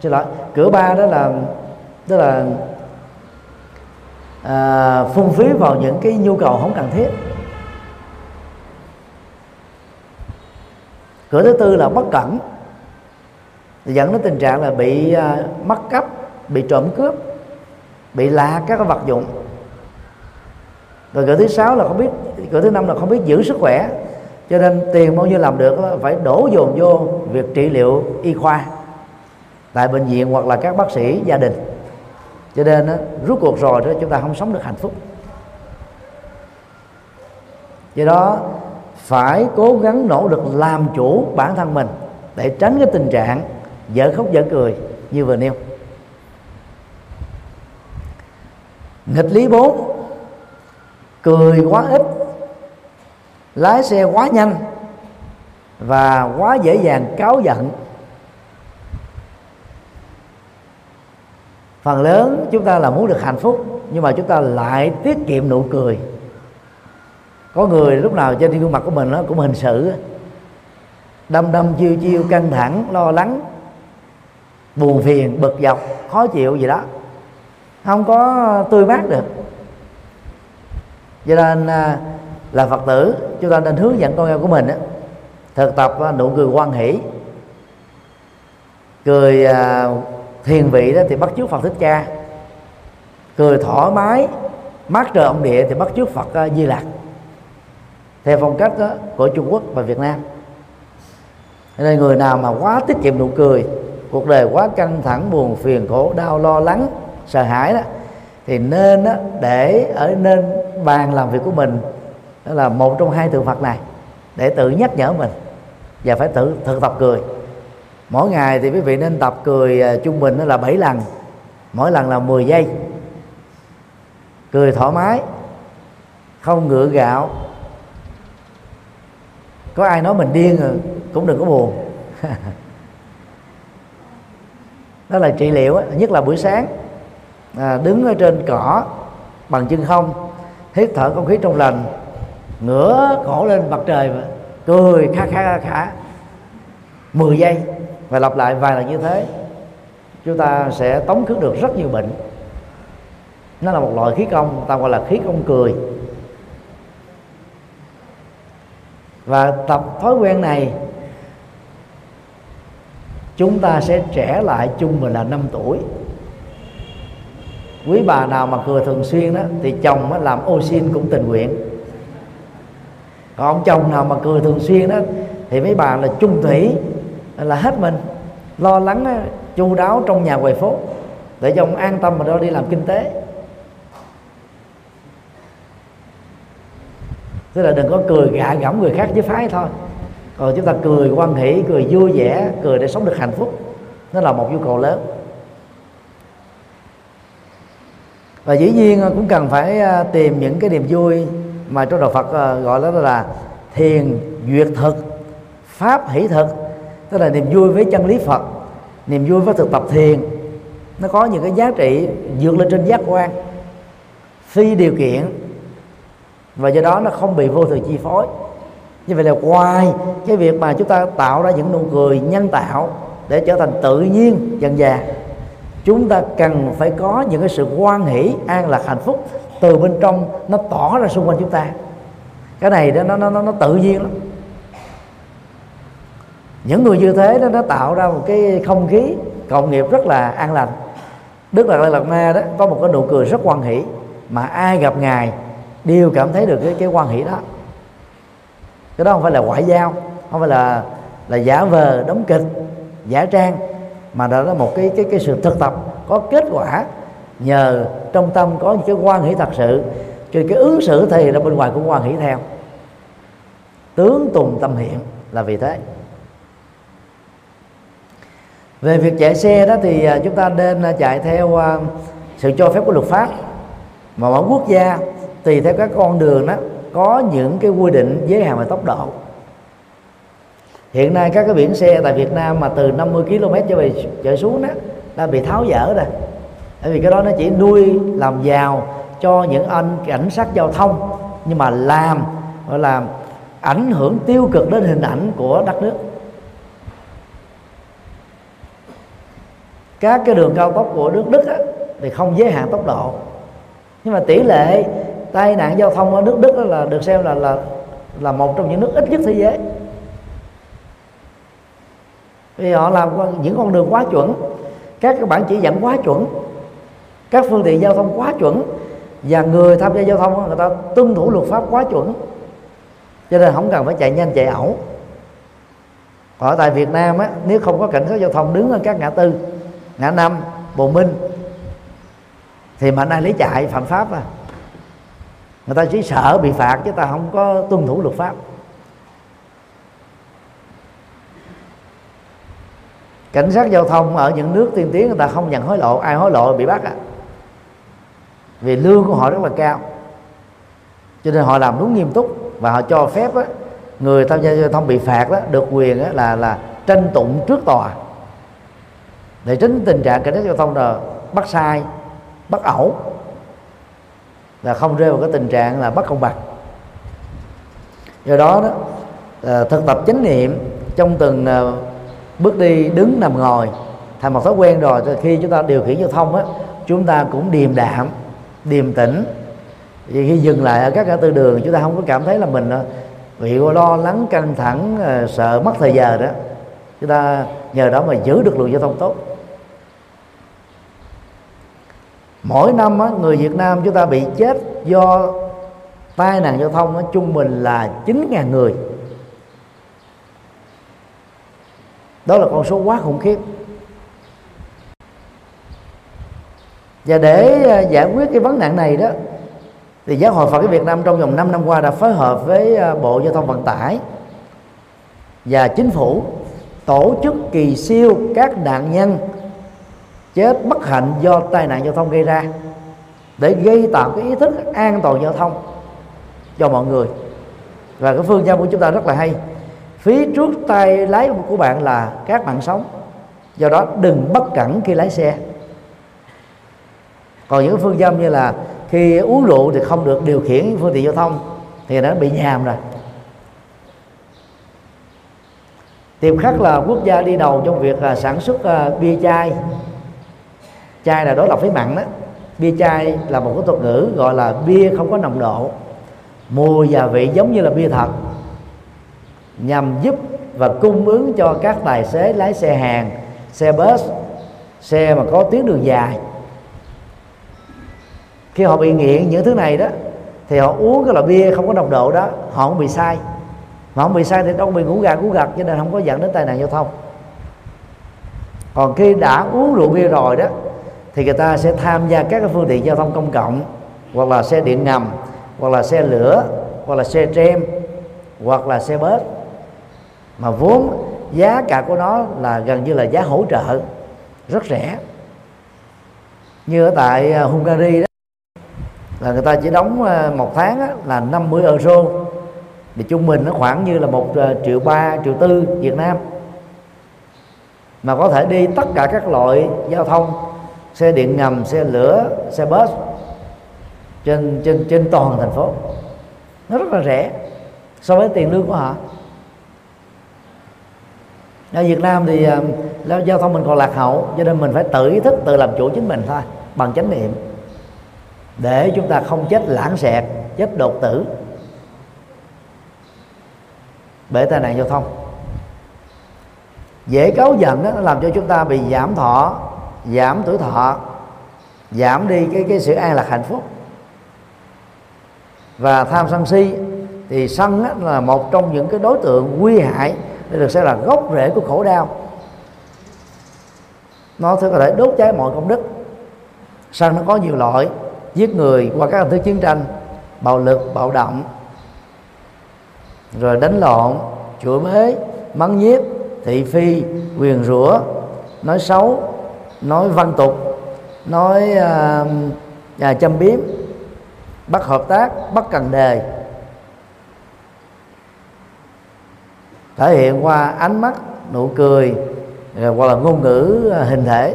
Xin lỗi cửa ba đó là tức là à, phung phí vào những cái nhu cầu không cần thiết. Cửa thứ tư là bất cẩn. Dẫn đến tình trạng là bị à, mất cắp bị trộm cướp bị lạc các cái vật dụng. Rồi cửa thứ sáu là không biết cửa thứ năm là không biết giữ sức khỏe. Cho nên tiền bao nhiêu làm được phải đổ dồn vô việc trị liệu y khoa tại bệnh viện hoặc là các bác sĩ gia đình. Cho nên rút cuộc rồi đó, chúng ta không sống được hạnh phúc. Do đó, phải cố gắng nỗ lực làm chủ bản thân mình để tránh cái tình trạng dở khóc dở cười như vừa nêu. Nghịch lý 4 cười quá ít, lái xe quá nhanh và quá dễ dàng cáo giận. Phần lớn chúng ta là muốn được hạnh phúc nhưng mà chúng ta lại tiết kiệm nụ cười. Có người lúc nào trên gương mặt của mình nó cũng hình sự đâm đâm chiêu chiêu căng thẳng lo lắng buồn phiền bực dọc khó chịu gì đó. Không có tươi mát được. Cho nên à, là phật tử chúng ta nên hướng dẫn con em của mình á, thực tập à, nụ cười quan hỷ. Cười à, thiền vị đó thì bắt chước phật thích ca. Cười thoải mái mát trời ông địa thì bắt chước phật ờ, di lặc. Theo phong cách đó, của trung quốc và việt nam. Nên người nào mà quá tiết kiệm nụ cười cuộc đời quá căng thẳng buồn phiền khổ đau lo lắng sợ hãi đó thì nên đó, để ở nên bàn làm việc của mình đó là một trong hai tượng Phật này để tự nhắc nhở mình và phải tự thực tập cười mỗi ngày thì quý vị nên tập cười à, trung bình nó là 7 lần. Mỗi lần là 10 giây. Cười thoải mái không ngựa gạo. Có ai nói mình điên rồi cũng đừng có buồn. (laughs) Đó là trị liệu nhất là buổi sáng. À, đứng ở trên cỏ bằng chân không hít thở không khí trong lành ngửa cổ lên mặt trời mà cười kha kha kha 10 giây và lặp lại vài lần như thế chúng ta sẽ tống khứ được rất nhiều bệnh. Nó là một loại khí công ta gọi là khí công cười. Và tập thói quen này chúng ta sẽ trẻ lại chung mình là 5 tuổi. Quý bà nào mà cười thường xuyên đó thì chồng á, làm ô xin cũng tình nguyện. Còn ông chồng nào mà cười thường xuyên đó thì mấy bà là chung thủy là hết mình, lo lắng chu đáo trong nhà quầy phố, để cho ông an tâm mà đó đi làm kinh tế. Tức là đừng có cười gạ gẫm người khác với phái thôi. Còn chúng ta cười quan hỷ, cười vui vẻ, cười để sống được hạnh phúc. Nó là một nhu cầu lớn. Và dĩ nhiên à, cũng cần phải à, tìm những cái niềm vui mà trong đạo Phật à, gọi đó là thiền duyệt thực, pháp hỷ thực tức là niềm vui với chân lý Phật niềm vui với thực tập thiền. Nó có những cái giá trị vượt lên trên giác quan phi điều kiện và do đó nó không bị vô thường chi phối. Như vậy là ngoài cái việc mà chúng ta tạo ra những nụ cười nhân tạo để trở thành tự nhiên dần dà chúng ta cần phải có những cái sự quan hỷ an lạc hạnh phúc từ bên trong nó tỏ ra xung quanh chúng ta. Cái này đó nó nó nó, nó tự nhiên lắm những người như thế đó, nó tạo ra một cái không khí cộng nghiệp rất là an lành. Đức đạt lai lạt ma đó có một cái nụ cười rất quan hỷ mà ai gặp ngài đều cảm thấy được cái cái quan hỷ đó. Cái đó không phải là ngoại giao, không phải là là giả vờ, đóng kịch, giả trang, mà đó là một cái cái cái sự thực tập có kết quả nhờ trong tâm có những cái quan hỷ thật sự. Cho cái ứng xử thì ra bên ngoài cũng quan hỷ theo. Tướng tùng tâm hiện là vì thế về việc chạy xe đó thì à, chúng ta nên à, chạy theo à, sự cho phép của luật pháp. Mà mỗi quốc gia tùy theo các con đường đó, có những cái quy định giới hạn về tốc độ. Hiện nay các cái biển xe tại Việt Nam mà từ 50 km trở về, trở xuống đó, đã bị tháo dỡ rồi. Bởi vì cái đó nó chỉ nuôi, làm giàu cho những anh cảnh sát giao thông, nhưng mà làm, gọi là ảnh hưởng tiêu cực đến hình ảnh của đất nước. Các cái đường cao tốc của nước Đức á, thì không giới hạn tốc độ. Nhưng mà tỷ lệ tai nạn giao thông ở nước Đức đó là được xem là là là một trong những nước ít nhất thế giới. Vì họ làm những con đường quá chuẩn các cái bản chỉ dẫn quá chuẩn các phương tiện giao thông quá chuẩn và người tham gia giao thông người ta tuân thủ luật pháp quá chuẩn. Cho nên không cần phải chạy nhanh chạy ẩu. Ở tại Việt Nam á nếu không có cảnh sát giao thông đứng ở các ngã tư ngã năm bồ minh. Thì mà ai lấy chạy phạm pháp à? Người ta chỉ sợ bị phạt chứ ta không có tuân thủ luật pháp. Cảnh sát giao thông ở những nước tiên tiến người ta không nhận hối lộ ai hối lộ bị bắt à? Vì lương của họ rất là cao. Cho nên họ làm đúng nghiêm túc và họ cho phép á, người tham gia giao thông bị phạt đó được quyền á, là là tranh tụng trước tòa để tránh tình trạng cảnh sát giao thông là bắt sai, bắt ẩu là không rơi vào cái tình trạng là bất công bằng. Do đó đó ờ, thực tập chánh niệm trong từng ờ, bước đi, đứng, nằm, ngồi, thành một thói quen rồi khi chúng ta điều khiển giao thông á, chúng ta cũng điềm đạm, điềm tĩnh. Vì khi dừng lại ở các ngã tư đường, chúng ta không có cảm thấy là mình ờ, bị lo lắng, căng thẳng sợ mất thời giờ đó, chúng ta nhờ đó mà giữ được luồng giao thông tốt. Mỗi năm á, người Việt Nam chúng ta bị chết do tai nạn giao thông á, trung bình là 9.000 người. Đó là con số quá khủng khiếp. Và để à, giải quyết cái vấn nạn này đó thì giáo hội Phật giáo Việt Nam trong vòng 5 năm qua đã phối hợp với à, Bộ Giao thông Vận tải và chính phủ tổ chức kỳ siêu các nạn nhân chết bất hạnh do tai nạn giao thông gây ra, để gây tạo cái ý thức an toàn giao thông cho mọi người. Và cái phương châm của chúng ta rất là hay. Phía trước tay lái của bạn là các mạng sống, do đó đừng bất cẩn khi lái xe. Còn những phương châm như là khi uống rượu thì không được điều khiển phương tiện giao thông thì nó bị nhàm rồi. Tiềm khắc là quốc gia đi đầu trong việc là sản xuất à, bia chai chai là đối lập với mặn đó. Bia chai là một cái thuật ngữ gọi là bia không có nồng độ. Mùi và vị giống như là bia thật, nhằm giúp và cung ứng cho các tài xế lái xe hàng, xe bus, xe mà có tuyến đường dài. Khi họ bị nghiện những thứ này đó, thì họ uống cái loại bia không có nồng độ đó, họ không bị sai mà không bị sai thì đâu bị ngủ gà, ngủ gật, cho nên không có dẫn đến tai nạn giao thông. Còn khi đã uống rượu bia rồi đó thì người ta sẽ tham gia các cái phương tiện giao thông công cộng hoặc là xe điện ngầm hoặc là xe lửa hoặc là xe trem hoặc là xe bus. Mà vốn giá cả của nó là gần như là giá hỗ trợ rất rẻ. Như ở tại à, Hungary đó là người ta chỉ đóng à, một tháng á, là 50 euro. Thì trung bình nó khoảng như là một à, triệu ba triệu tư Việt Nam. Mà có thể đi tất cả các loại giao thông xe điện ngầm xe lửa xe bus trên trên trên toàn thành phố. Nó rất là rẻ. So với tiền lương của họ. Ở Việt Nam thì uh, giao thông mình còn lạc hậu cho nên mình phải tự ý thức tự làm chủ chính mình thôi bằng chánh niệm. Để chúng ta không chết lãng xẹt chết đột tử. Bởi tai nạn giao thông. Dễ cáu giận đó, nó làm cho chúng ta bị giảm thọ giảm tuổi thọ. Giảm đi cái cái sự an lạc hạnh phúc. Và tham sân si thì sân á, là một trong những cái đối tượng nguy hại để được xem là gốc rễ của khổ đau. Nó có thể đốt cháy mọi công đức. Sân nó có nhiều loại giết người qua các hình thức chiến tranh bạo lực bạo động rồi đánh lộn chửi bới mắng nhiếc thị phi quyền rủa nói xấu nói văn tục nói à, à, châm biếm bắt hợp tác bắt cần đề. Thể hiện qua ánh mắt nụ cười à, hoặc là ngôn ngữ à, hình thể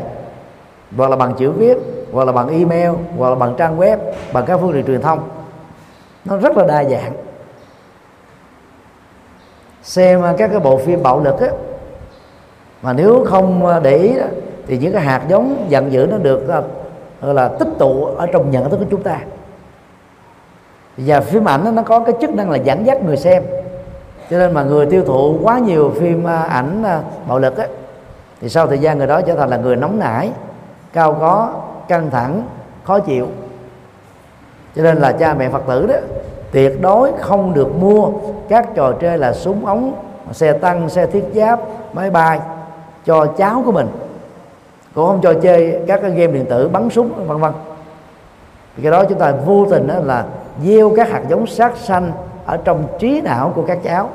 hoặc là bằng chữ viết hoặc là bằng email hoặc là bằng trang web bằng các phương tiện truyền thông. Nó rất là đa dạng. Xem các cái bộ phim bạo lực á mà nếu không để ý đó, thì những cái hạt giống giận dữ nó được ờ, gọi là tích tụ ở trong nhận thức của chúng ta. Và phim ảnh nó có cái chức năng là dẫn dắt người xem. Cho nên mà người tiêu thụ quá nhiều phim ờ, ảnh ờ, bạo lực ấy, thì sau thời gian người đó trở thành là người nóng nảy cao có căng thẳng khó chịu. Cho nên là cha mẹ phật tử đó tuyệt đối không được mua các trò chơi là súng ống xe tăng xe thiết giáp máy bay cho cháu của mình cũng không cho chơi các cái game điện tử bắn súng, vân vân. Cái đó chúng ta vô tình đó là gieo các hạt giống sát sanh ở trong trí não của các cháu.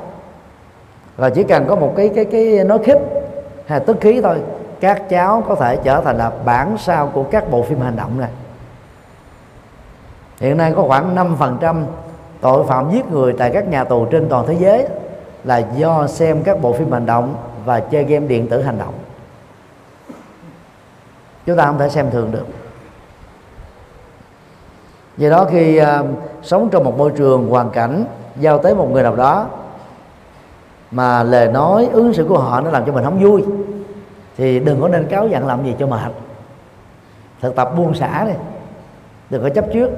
Và chỉ cần có một cái cái cái nói khích hay tức khí thôi, các cháu có thể trở thành là bản sao của các bộ phim hành động này. Hiện nay có khoảng 5% tội phạm giết người tại các nhà tù trên toàn thế giới là do xem các bộ phim hành động và chơi game điện tử hành động chúng ta không thể xem thường được. Do đó khi uh, sống trong một môi trường hoàn cảnh giao tới một người nào đó mà lời nói ứng xử của họ nó làm cho mình không vui thì đừng có nên cáo giận làm gì cho mệt. Thực tập buông xả đi. Đừng có chấp trước.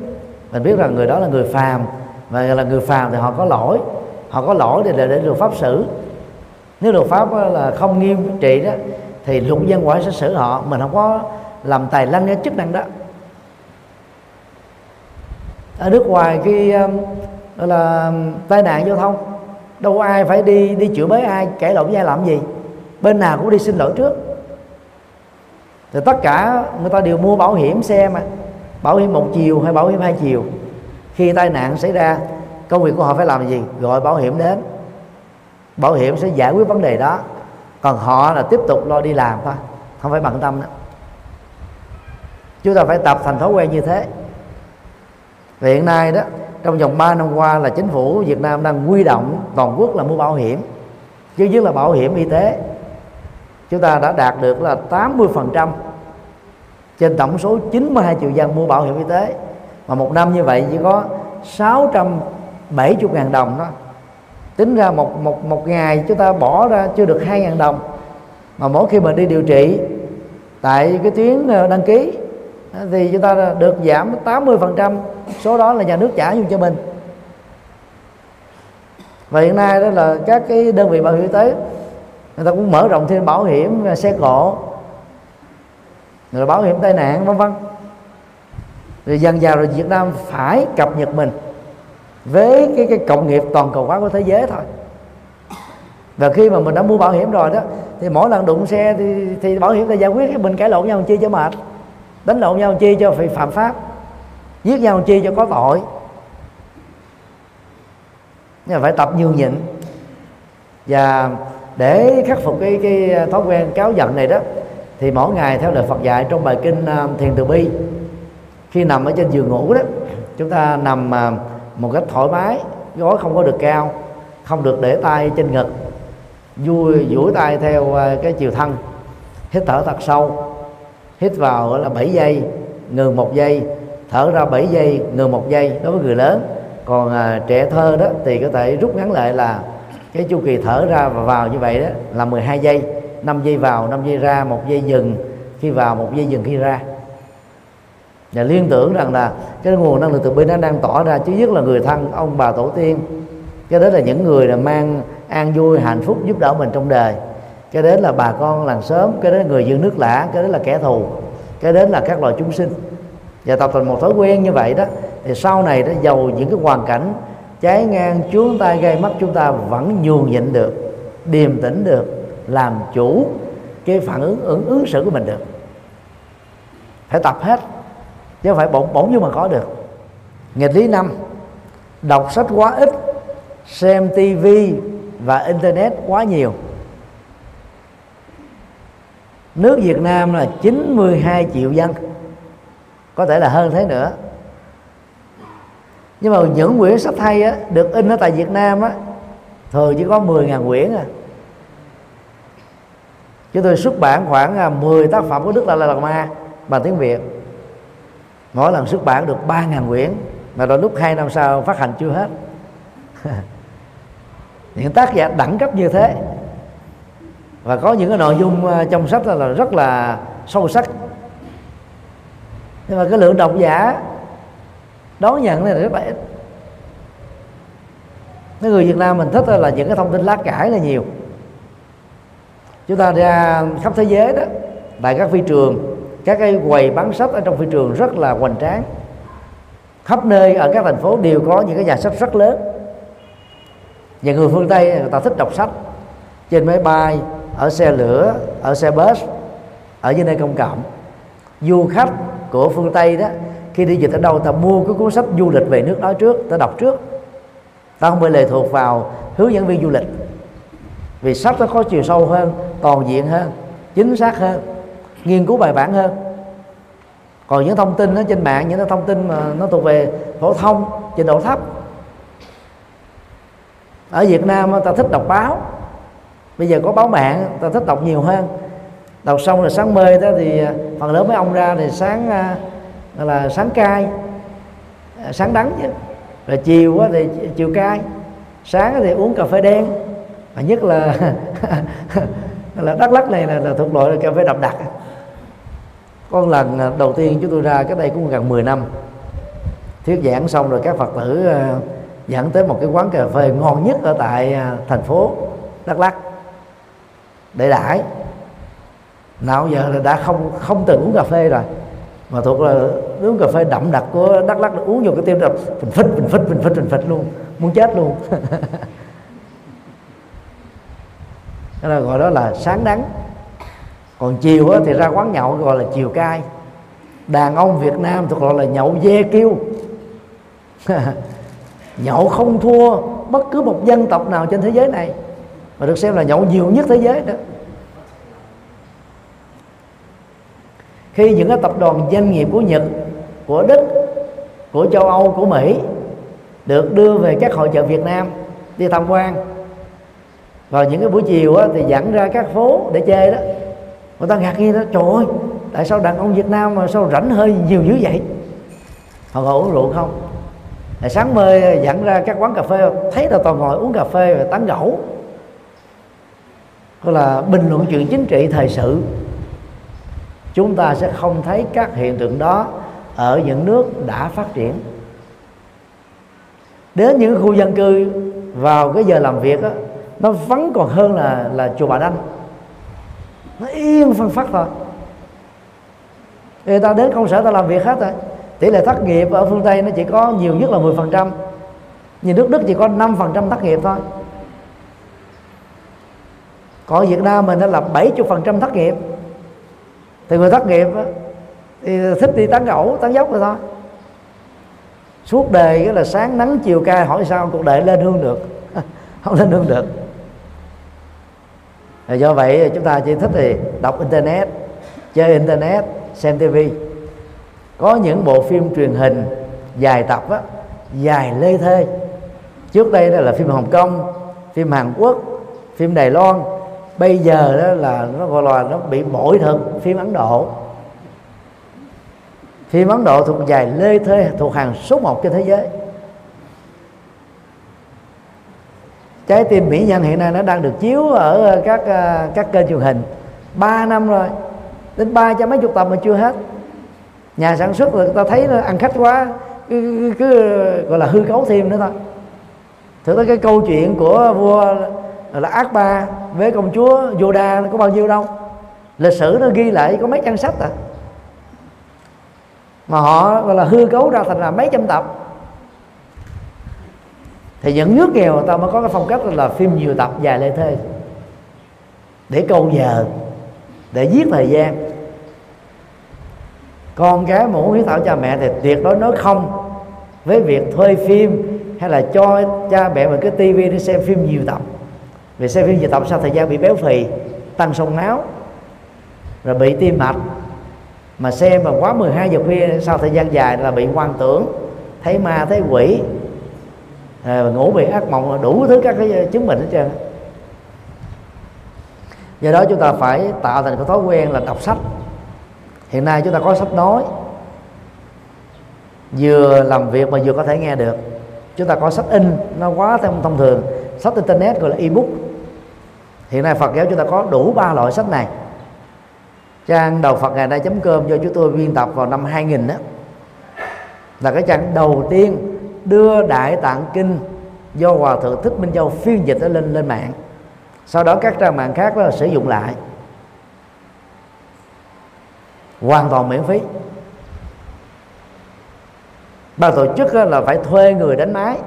Mình biết rằng người đó là người phàm và là người phàm thì họ có lỗi. Họ có lỗi thì để, để được pháp xử. Nếu luật pháp à, là không nghiêm trị đó thì luật dân quả sẽ xử họ, mình không có làm tài lanh cái chức năng đó. Ở nước ngoài khi um, gọi là um, tai nạn giao thông, đâu có ai phải đi đi chữa bới ai kể lộn với ai làm gì. Bên nào cũng đi xin lỗi trước. Thì tất cả người ta đều mua bảo hiểm xe mà, bảo hiểm một chiều hay bảo hiểm hai chiều. Khi tai nạn xảy ra, công việc của họ phải làm gì? Gọi bảo hiểm đến. Bảo hiểm sẽ giải quyết vấn đề đó còn họ là tiếp tục lo đi làm thôi, không phải bận tâm nữa. Chúng ta phải tập thành thói quen như thế. Và hiện nay đó, trong vòng 3 năm qua là chính phủ Việt Nam đang quy động toàn quốc là mua bảo hiểm. Chứ nhất là bảo hiểm y tế. Chúng ta đã đạt được là 80% trên tổng số 92 triệu dân mua bảo hiểm y tế. Mà một năm như vậy chỉ có 670 ngàn đồng đó tính ra một một một ngày chúng ta bỏ ra chưa được 2 ngàn đồng. Mà mỗi khi mình đi điều trị, tại cái tuyến ờ, đăng ký thì chúng ta được giảm 80% số đó là nhà nước trả cho mình. Và hiện nay đó là các cái đơn vị bảo hiểm y tế, người ta cũng mở rộng thêm bảo hiểm ờ, xe cộ, rồi bảo hiểm tai nạn, vân vân. Rồi dần dần rồi Việt Nam phải cập nhật mình với cái cái cộng nghiệp toàn cầu hóa của thế giới thôi. Và khi mà mình đã mua bảo hiểm rồi đó thì mỗi lần đụng xe thì, thì bảo hiểm ta giải quyết. Mình cãi lộn nhau chi cho mệt đánh lộn nhau chi cho phải phạm pháp giết nhau chi cho có tội. Nhưng mà phải tập nhường nhịn. Và để khắc phục cái cái thói quen cáo giận này đó thì mỗi ngày theo lời Phật dạy trong bài kinh à, Thiền Từ Bi khi nằm ở trên giường ngủ đó chúng ta nằm à, một cách thoải mái gối không có được cao không được để tay trên ngực vui duỗi tay theo à, cái chiều thân hít thở thật sâu hít vào là 7 giây ngừng một giây thở ra 7 giây ngừng một giây đối với người lớn. Còn à, trẻ thơ đó thì có thể rút ngắn lại là cái chu kỳ thở ra và vào như vậy đó là 12 giây 5 giây vào 5 giây ra một giây dừng khi vào một giây dừng khi ra và liên tưởng rằng là cái nguồn năng lượng từ bi nó đang tỏ ra, chứ nhất là người thân, ông bà tổ tiên. Cái đó là những người là mang an vui, hạnh phúc giúp đỡ mình trong đời. Cái đến là bà con làng xóm, cái đến là người dân nước lã, cái đến là kẻ thù, cái đến là các loài chúng sinh. Và tập thành một thói quen như vậy đó, thì sau này đó giàu những cái hoàn cảnh trái ngang chúng ta gây mắt chúng ta vẫn nhường nhịn được, điềm tĩnh được, làm chủ cái phản ứng ứng ứng xử của mình được. Phải tập hết chứ không phải bỗng bỗng nhưng mà có được. Nghịch lý năm đọc sách quá ít xem tivi và internet quá nhiều. Nước Việt Nam là 92 triệu dân có thể là hơn thế nữa. Nhưng mà những quyển sách hay á, được in ở tại Việt Nam á, thường chỉ có 10.000 quyển à. Chúng tôi xuất bản khoảng à, 10 tác phẩm của Đức La La Ma bằng tiếng Việt mỗi lần xuất bản được 3.000 quyển, mà đôi lúc hai năm sau phát hành chưa hết. (laughs) Những tác giả đẳng cấp như thế. Và có những cái nội dung ờ, trong sách là rất là sâu sắc. Nhưng mà cái lượng độc giả đón nhận này là rất là ít. Cái người Việt Nam mình thích là những cái thông tin lá cải là nhiều. Chúng ta ra khắp thế giới đó, tại các phi trường các cái quầy bán sách ở trong phi trường rất là hoành tráng. Khắp nơi ở các thành phố đều có những cái nhà sách rất lớn. Và người phương tây người ta thích đọc sách. Trên máy bay, ở xe lửa, ở xe bus, ở những nơi công cộng. Du khách của phương tây đó, khi đi dịch ở đâu ta mua cái cuốn sách du lịch về nước đó trước ta đọc trước. Ta không bị lệ thuộc vào hướng dẫn viên du lịch. Vì sách nó có chiều sâu hơn, toàn diện hơn, chính xác hơn nghiên cứu bài bản hơn. Còn những thông tin ở trên mạng những thông tin mà nó thuộc về phổ thông trình độ thấp. Ở Việt Nam ta thích đọc báo. Bây giờ có báo mạng ta thích đọc nhiều hơn. Đọc xong rồi sáng mê đó thì à, phần lớn mấy ông ra thì sáng à, là sáng cay à, sáng đắng chứ. Rồi chiều thì chiều cay sáng thì uống cà phê đen. Mà nhất là (laughs) là đắk lắc này là, là thuộc loại là cà phê đậm đặc con lần à, đầu tiên chúng tôi ra cái đây cũng gần 10 năm. Thuyết giảng xong rồi các phật tử à, dẫn tới một cái quán cà phê ngon nhất ở tại à, thành phố đắk lắc để đãi. Nào giờ là đã không không từng uống cà phê rồi. Mà thuộc là uống cà phê đậm đặc của đắk lắc uống vô cái tim đập phình phích phình phích phình phích phình phích luôn. Muốn chết luôn. (laughs) Cái là gọi đó là sáng đắng còn chiều thì ra quán nhậu gọi là chiều cai. Đàn ông Việt Nam thuộc gọi là nhậu dê kêu (laughs) nhậu không thua bất cứ một dân tộc nào trên thế giới này mà được xem là nhậu nhiều nhất thế giới đó. Khi những cái tập đoàn doanh nghiệp của Nhật của Đức của châu Âu của Mỹ được đưa về các hội chợ Việt Nam đi tham quan vào những cái buổi chiều á, thì dẫn ra các phố để chơi đó người ta ngạc nhiên đó trời ơi tại sao đàn ông Việt Nam mà sao rảnh hơi nhiều dữ vậy? Họ ngồi uống rượu không? Tại sáng mơ dẫn ra các quán cà phê thấy là toàn ngồi uống cà phê và tán gẫu. Gọi là bình luận chuyện chính trị thời sự. Chúng ta sẽ không thấy các hiện tượng đó ở những nước đã phát triển. Đến những khu dân cư vào cái giờ làm việc đó, nó vắng còn hơn là là chùa bà đanh nó yên phân phát thôi. Người ta đến công sở ta làm việc hết rồi. Tỷ lệ thất nghiệp ở phương tây nó chỉ có nhiều nhất là 10% như nước đức chỉ có 5% thất nghiệp thôi. Còn Việt Nam mình nó là 70% thất nghiệp. Thì người thất nghiệp thì thích đi tán gẫu, tán dốc rồi thôi. Suốt đời là sáng nắng chiều ca hỏi sao cuộc đời lên hương được? (laughs) Không lên hương được do vậy chúng ta chỉ thích thì đọc internet chơi internet xem tivi có những bộ phim truyền hình dài tập á, dài lê thê. Trước đây đó là phim hồng kông phim hàn quốc phim đài loan. Bây giờ đó là nó gọi là nó bị bội thân phim ấn độ. Phim ấn độ thuộc dài lê thê thuộc hàng số một trên thế giới. Trái tim mỹ nhân hiện nay nó đang được chiếu ở ờ, các ờ, các kênh truyền hình. 3 năm rồi đến ba trăm mấy chục tập mà chưa hết. Nhà sản xuất là người ta thấy nó ăn khách quá cứ, cứ, cứ gọi là hư cấu thêm nữa thôi. Thử tới cái câu chuyện của vua là ác ba với công chúa Yoda có bao nhiêu đâu. Lịch sử nó ghi lại có mấy trang sách à. Mà họ gọi là hư cấu ra thành là mấy trăm tập thì những nước nghèo người ta mới có cái phong cách là phim nhiều tập dài lê thê. Để câu giờ, để giết thời gian. Con cái muốn hiếu thảo cha mẹ thì tuyệt đối nói không với việc thuê phim hay là cho cha mẹ mình cái tivi để xem phim nhiều tập. Vì xem phim nhiều tập sau thời gian bị béo phì, tăng sông máu, rồi bị tim mạch. Mà xem mà quá 12 giờ khuya sau thời gian dài là bị hoang tưởng, thấy ma, thấy quỷ à, ngủ bị ác mộng đủ thứ các cái ờ, chứng bệnh hết trơn. Do đó chúng ta phải tạo thành cái thói quen là đọc sách. Hiện nay chúng ta có sách nói. Vừa làm việc mà vừa có thể nghe được. Chúng ta có sách in nó quá thông, thông thường. Sách internet gọi là ebook. Hiện nay Phật giáo chúng ta có đủ ba loại sách này. Trang đầu Phật ngày nay chấm cơm do chúng tôi biên tập vào năm 2000 đó là cái trang đầu tiên đưa đại tạng kinh do hòa thượng thích minh châu phiên dịch lên lên mạng. Sau đó các trang mạng khác đó sử dụng lại. Hoàn toàn miễn phí. Ban tổ chức là phải thuê người đánh máy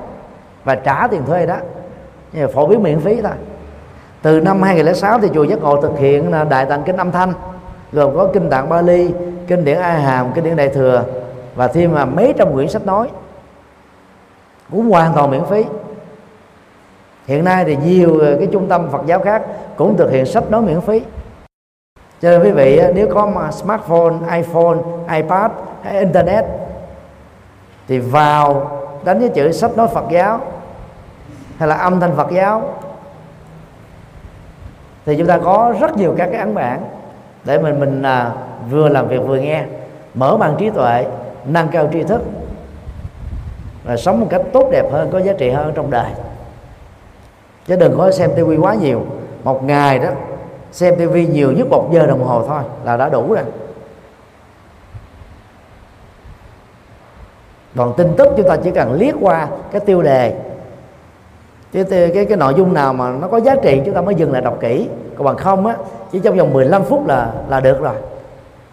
và trả tiền thuê đó. Nhưng phổ biến miễn phí thôi. Từ năm 2006 thì chùa giác ngộ thực hiện đại tạng kinh âm thanh, gồm có kinh tạng Bali kinh điển A Hàm, kinh điển Đại thừa và thêm mà mấy trăm quyển sách nói cũng hoàn toàn miễn phí. Hiện nay thì nhiều ờ, cái trung tâm Phật giáo khác cũng thực hiện sách nói miễn phí. Cho nên quý vị ờ, nếu có mà smartphone iPhone iPad hay internet thì vào đánh với chữ sách nói Phật giáo hay là âm thanh Phật giáo thì chúng ta có rất nhiều các cái ấn bản để mình mình à, vừa làm việc vừa nghe mở mang trí tuệ nâng cao tri thức và sống một cách tốt đẹp hơn có giá trị hơn trong đời. Chứ đừng có xem tivi quá nhiều. Một ngày đó xem tivi nhiều nhất một giờ đồng hồ thôi là đã đủ rồi. Còn tin tức chúng ta chỉ cần liếc qua cái tiêu đề cái, cái cái nội dung nào mà nó có giá trị chúng ta mới dừng lại đọc kỹ. Còn bằng không á chỉ trong vòng 15 phút là là được rồi.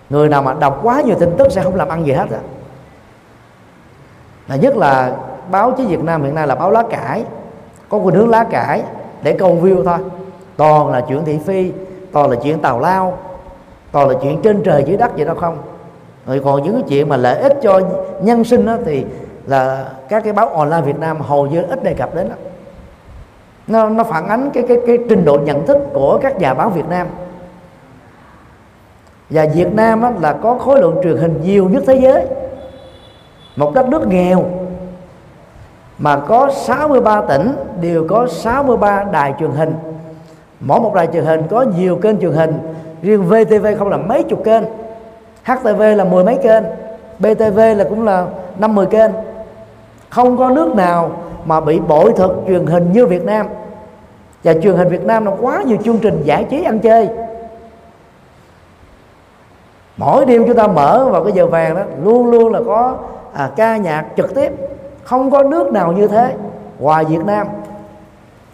Người nào mà đọc quá nhiều tin tức sẽ không làm ăn gì hết á là nhất là báo chí Việt Nam hiện nay là báo lá cải. Có cái hướng lá cải để câu view thôi. Toàn là chuyện thị phi toàn là chuyện tào lao toàn là chuyện trên trời dưới đất vậy đó không? Rồi còn những cái chuyện mà lợi ích cho nhân sinh đó thì là các cái báo online Việt Nam hầu như ít đề cập đến đó. nó nó phản ánh cái cái cái trình độ nhận thức của các nhà báo Việt Nam. Và Việt Nam á, là có khối lượng truyền hình nhiều nhất thế giới một đất nước nghèo mà có 63 tỉnh đều có 63 đài truyền hình. Mỗi một đài truyền hình có nhiều kênh truyền hình. Riêng VTV không là mấy chục kênh. HTV là mười mấy kênh. BTV là cũng là năm mười kênh. Không có nước nào mà bị bội thực truyền hình như Việt Nam. Và truyền hình Việt Nam nó quá nhiều chương trình giải trí ăn chơi mỗi đêm chúng ta mở vào cái giờ vàng đó luôn luôn là có à, ca nhạc trực tiếp. Không có nước nào như thế. Ngoài Việt Nam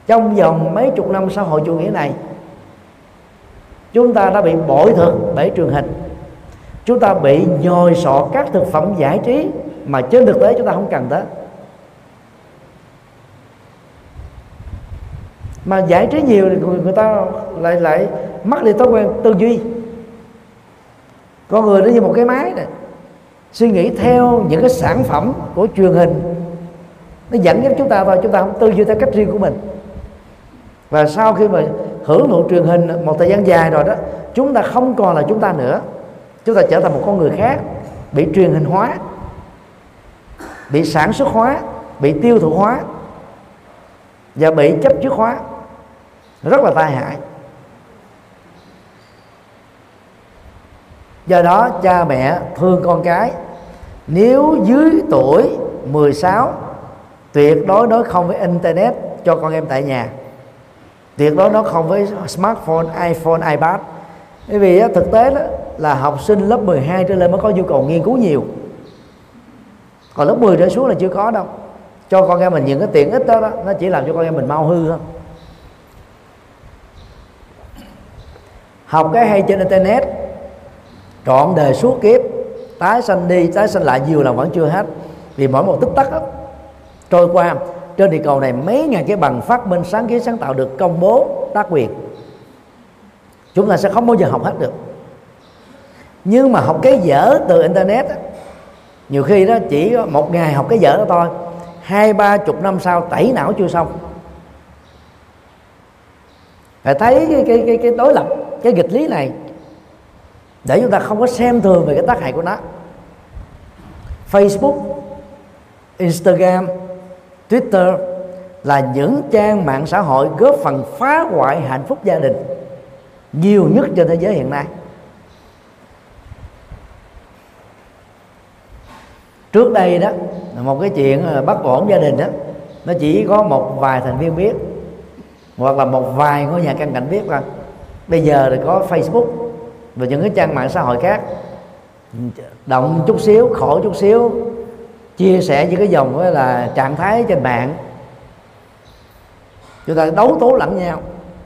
trong vòng mấy chục năm xã hội chủ nghĩa này chúng ta đã bị bội thực bởi truyền hình. Chúng ta bị nhồi sọ các thực phẩm giải trí mà trên thực tế chúng ta không cần tới. Mà giải trí nhiều thì người, người ta lại lại mất đi thói quen tư duy con người nó như một cái máy này. Suy nghĩ theo những cái sản phẩm của truyền hình, nó dẫn dắt chúng ta vào chúng ta không tư duy theo cách riêng của mình. Và sau khi mà hưởng thụ truyền hình một thời gian dài rồi đó, chúng ta không còn là chúng ta nữa. Chúng ta trở thành một con người khác, bị truyền hình hóa, bị sản xuất hóa, bị tiêu thụ hóa và bị chấp trước hóa. Rất là tai hại. Do đó cha mẹ thương con cái. Nếu dưới tuổi 16 tuyệt đối nói không với internet cho con em tại nhà. Tuyệt đối nói không với smartphone iphone ipad. Bởi vì thực tế đó là học sinh lớp 12 trở lên mới có nhu cầu nghiên cứu nhiều. Còn lớp 10 trở xuống là chưa có đâu. Cho con em mình những cái tiện ích đó, đó nó chỉ làm cho con em mình mau hư thôi. Học cái hay trên internet trọn đời suốt kiếp tái sanh đi tái sanh lại nhiều lần vẫn chưa hết. Vì mỗi một tích tắc đó, trôi qua trên địa cầu này mấy ngàn cái bằng phát minh sáng kiến sáng tạo được công bố tác quyền. Chúng ta sẽ không bao giờ học hết được. Nhưng mà học cái dở từ internet đó, nhiều khi đó chỉ một ngày học cái dở đó thôi. Hai ba chục năm sau tẩy não chưa xong. Phải thấy cái cái cái, cái đối lập cái nghịch lý này để chúng ta không có xem thường về cái tác hại của nó. Facebook, Instagram, Twitter là những trang mạng xã hội góp phần phá hoại hạnh phúc gia đình nhiều nhất trên thế giới hiện nay. Trước đây đó, một cái chuyện ờ, bất ổn gia đình đó, nó chỉ có một vài thành viên biết, hoặc là một vài ngôi nhà căn cảnh biết thôi. Bây giờ thì có facebook và những cái trang mạng xã hội khác. Động chút xíu, khổ chút xíu, chia sẻ những cái dòng là trạng thái trên mạng. Chúng ta đấu tố lẫn nhau.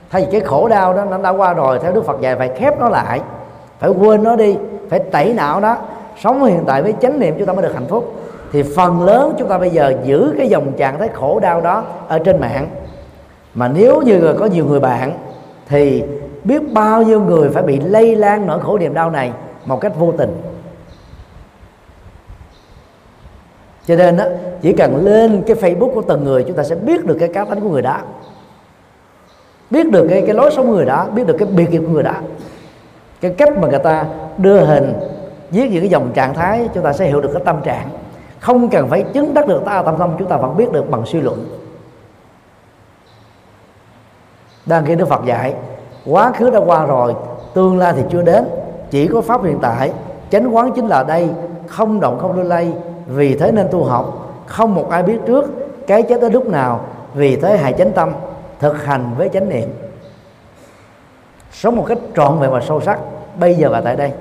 Thay vì cái khổ đau đó, nó đã qua rồi, theo đức phật dạy phải khép nó lại, phải quên nó đi, phải tẩy não đó sống hiện tại với chánh niệm, chúng ta mới được hạnh phúc. Thì phần lớn chúng ta bây giờ giữ cái dòng trạng thái khổ đau đó ở trên mạng. Mà nếu như có nhiều người bạn, thì biết bao nhiêu người phải bị lây lan nỗi khổ niềm đau này một cách vô tình. Cho nên đó chỉ cần lên cái facebook của từng người, chúng ta sẽ biết được cái cá tính của người đó. Biết được cái cái lối sống của người đó, biết được cái biệt nghiệp của người đó. Cái cách mà người ta đưa hình, viết những cái dòng trạng thái, chúng ta sẽ hiểu được cái tâm trạng. Không cần phải chứng đắc được ta tâm tâm, chúng ta vẫn biết được bằng suy luận. Đang khi đức phật dạy quá khứ đã qua rồi, tương lai thì chưa đến. Chỉ có pháp hiện tại, chánh quán chính là đây, không động không lưu lay, vì thế nên tu học. Không một ai biết trước cái chết tới lúc nào, vì thế hãy chánh tâm, thực hành với chánh niệm. Sống một cách trọn vẹn và sâu sắc, bây giờ và tại đây.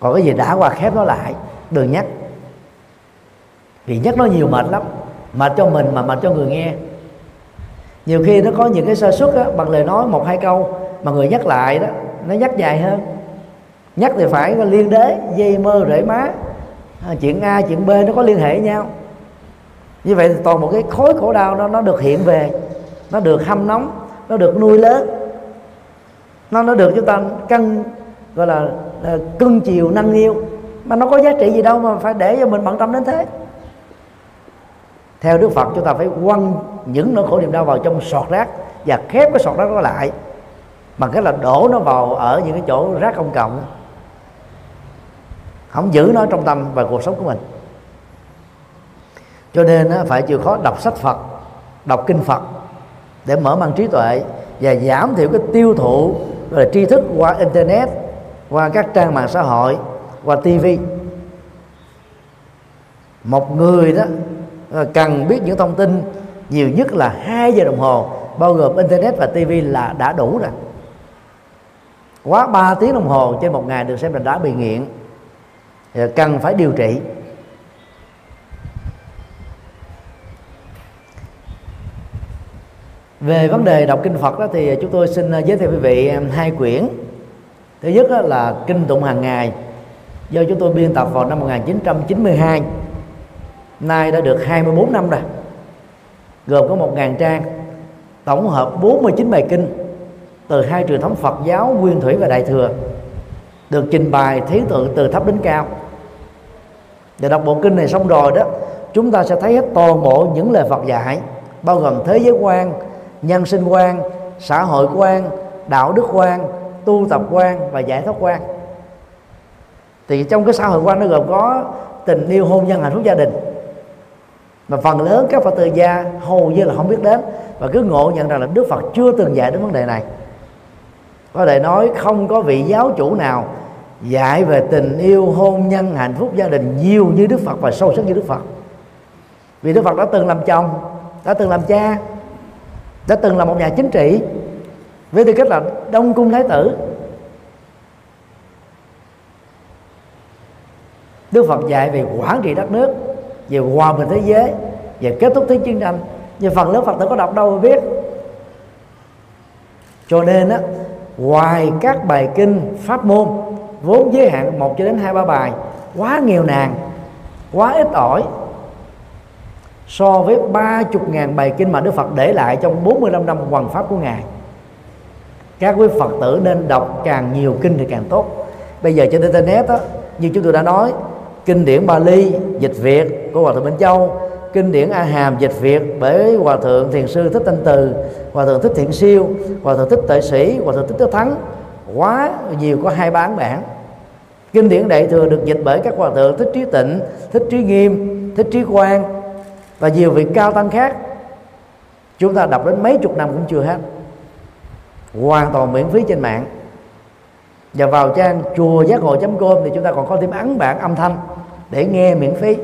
Còn cái gì đã qua khép nó lại, đừng nhắc. Vì nhắc nó nhiều mệt lắm. Mệt cho mình mà mệt cho người nghe nhiều khi nó có những cái sơ suất á, bằng lời nói một hai câu mà người nhắc lại đó nó nhắc dài hơn. Nhắc thì phải có liên đế dây mơ rễ má. À, chuyện a chuyện b nó có liên hệ với nhau. Như vậy thì toàn một cái khối khổ đau nó nó được hiện về nó được hâm nóng nó được nuôi lớn. Nó nó được chúng ta cân gọi là, là cưng chiều nâng niu. Mà nó có giá trị gì đâu mà phải để cho mình bận tâm đến thế. Theo đức phật chúng ta phải quăng những nỗi khổ niềm đau vào trong sọt rác và khép cái sọt rác đó lại. Bằng cách là đổ nó vào ở những cái chỗ rác công cộng. Không giữ nó trong tâm và cuộc sống của mình. Cho nên phải chịu khó đọc sách phật, đọc kinh phật để mở mang trí tuệ và giảm thiểu cái tiêu thụ về tri thức qua internet, qua các trang mạng xã hội, qua tivi một người đó à, cần biết những thông tin nhiều nhất là hai giờ đồng hồ. Bao gồm internet và tivi là đã đủ rồi. Quá 3 tiếng đồng hồ trên một ngày được xem là đã bị nghiện. Thì cần phải điều trị. Về vấn đề đọc kinh Phật đó thì chúng tôi xin à, giới thiệu quý vị hai quyển. Thứ nhất là kinh tụng hàng ngày, do chúng tôi biên tập vào năm 1992 nay đã được 24 năm rồi gồm có 1.000 trang, tổng hợp 49 bài kinh từ hai truyền thống Phật giáo, Nguyên Thủy và Đại thừa, được trình bày thí tự từ thấp đến cao. Để đọc bộ kinh này xong rồi đó, chúng ta sẽ thấy hết toàn bộ những lời Phật dạy, bao gồm thế giới quan, nhân sinh quan, xã hội quan, đạo đức quan, tu tập quan và giải thoát quan. Thì trong cái xã hội quan nó gồm có tình yêu, hôn nhân, hạnh phúc gia đình mà phần lớn các phật tử gia hầu như là không biết đến. Và cứ ngộ nhận rằng là đức phật chưa từng dạy đến vấn đề này. Có thể nói không có vị giáo chủ nào dạy về tình yêu, hôn nhân, hạnh phúc gia đình nhiều như đức phật và sâu sắc như đức phật. Vì đức phật đã từng làm chồng, đã từng làm cha, đã từng là một nhà chính trị. Với tư cách là đông cung thái tử, đức phật dạy về quản trị đất nước về hòa bình thế giới về kết thúc thế chiến tranh nhưng phần lớn phật tử có đọc đâu mà biết. Cho nên á ngoài các bài kinh pháp môn vốn giới hạn một cho đến hai ba bài quá nghèo nàn quá ít ỏi so với ba chục ngàn bài kinh mà Đức Phật để lại trong 45 năm hoàng pháp của Ngài các quý Phật tử nên đọc càng nhiều kinh thì càng tốt. Bây giờ trên internet đó, như chúng tôi đã nói kinh điển Bali, dịch Việt của Hòa thượng Minh Châu. Kinh điển A Hàm dịch Việt bởi Hòa thượng Thiền sư Thích Thanh Từ, Hòa thượng Thích Thiện Siêu, Hòa thượng Thích Tệ Sĩ, Hòa thượng Thích Đức Thắng. Quá nhiều có hai bán bản kinh điển đại thừa được dịch bởi các hòa thượng thích trí tịnh, thích trí nghiêm, thích trí quang và nhiều vị cao tăng khác. Chúng ta đọc đến mấy chục năm cũng chưa hết. Hoàn toàn miễn phí trên mạng và vào trang chùa giác ngộ com thì chúng ta còn có thêm ấn bản âm thanh để nghe miễn phí.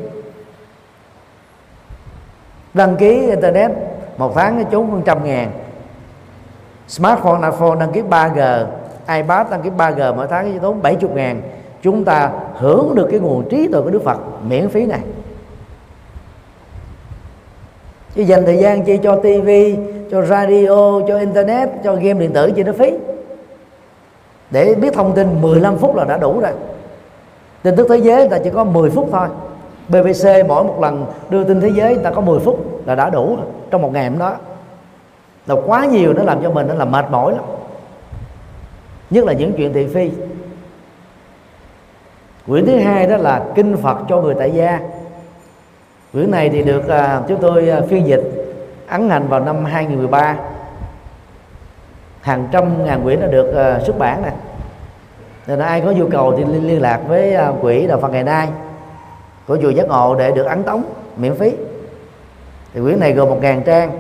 Đăng ký internet một tháng trốn trăm ngàn. Smartphone, iPhone đăng ký 3G iPad đăng ký 3G mỗi tháng chỉ tốn 70 ngàn. Chúng ta hưởng được cái nguồn trí tuệ của Đức Phật miễn phí này. Chứ dành thời gian chi cho TV cho radio, cho internet, cho game điện tử chi nó phí để biết thông tin 15 phút là đã đủ rồi. Tin tức thế giới người ta chỉ có 10 phút thôi. BBC mỗi một lần đưa tin thế giới người ta có 10 phút là đã đủ trong một ngày hôm đó. Là quá nhiều nó làm cho mình nó là mệt mỏi lắm. Nhất là những chuyện thị phi. Quyển thứ hai đó là kinh Phật cho người tại gia. Quyển này thì được uh, chúng tôi uh, phiên dịch ấn hành vào năm 2013 hàng trăm ngàn quyển đã được uh, xuất bản này nên ai có nhu cầu thì liên, liên lạc với uh, quỹ đạo Phật ngày nay của chùa giác ngộ để được ấn tống miễn phí. Thì quyển này gồm một ngàn trang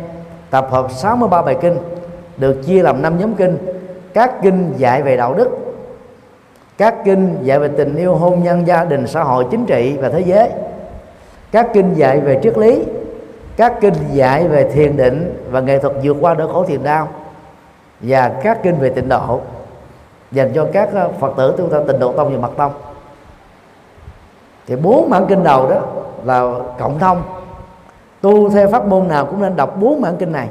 tập hợp 63 bài kinh được chia làm năm nhóm kinh các kinh dạy về đạo đức các kinh dạy về tình yêu hôn nhân gia đình xã hội chính trị và thế giới các kinh dạy về triết lý các kinh dạy về thiền định và nghệ thuật vượt qua nỗi khổ thiền đau và các kinh về tịnh độ dành cho các ờ, phật tử chúng ta tịnh độ tông và mật tông. Thì bốn bản kinh đầu đó là cộng thông. Tu theo pháp môn nào cũng nên đọc bốn bản kinh này.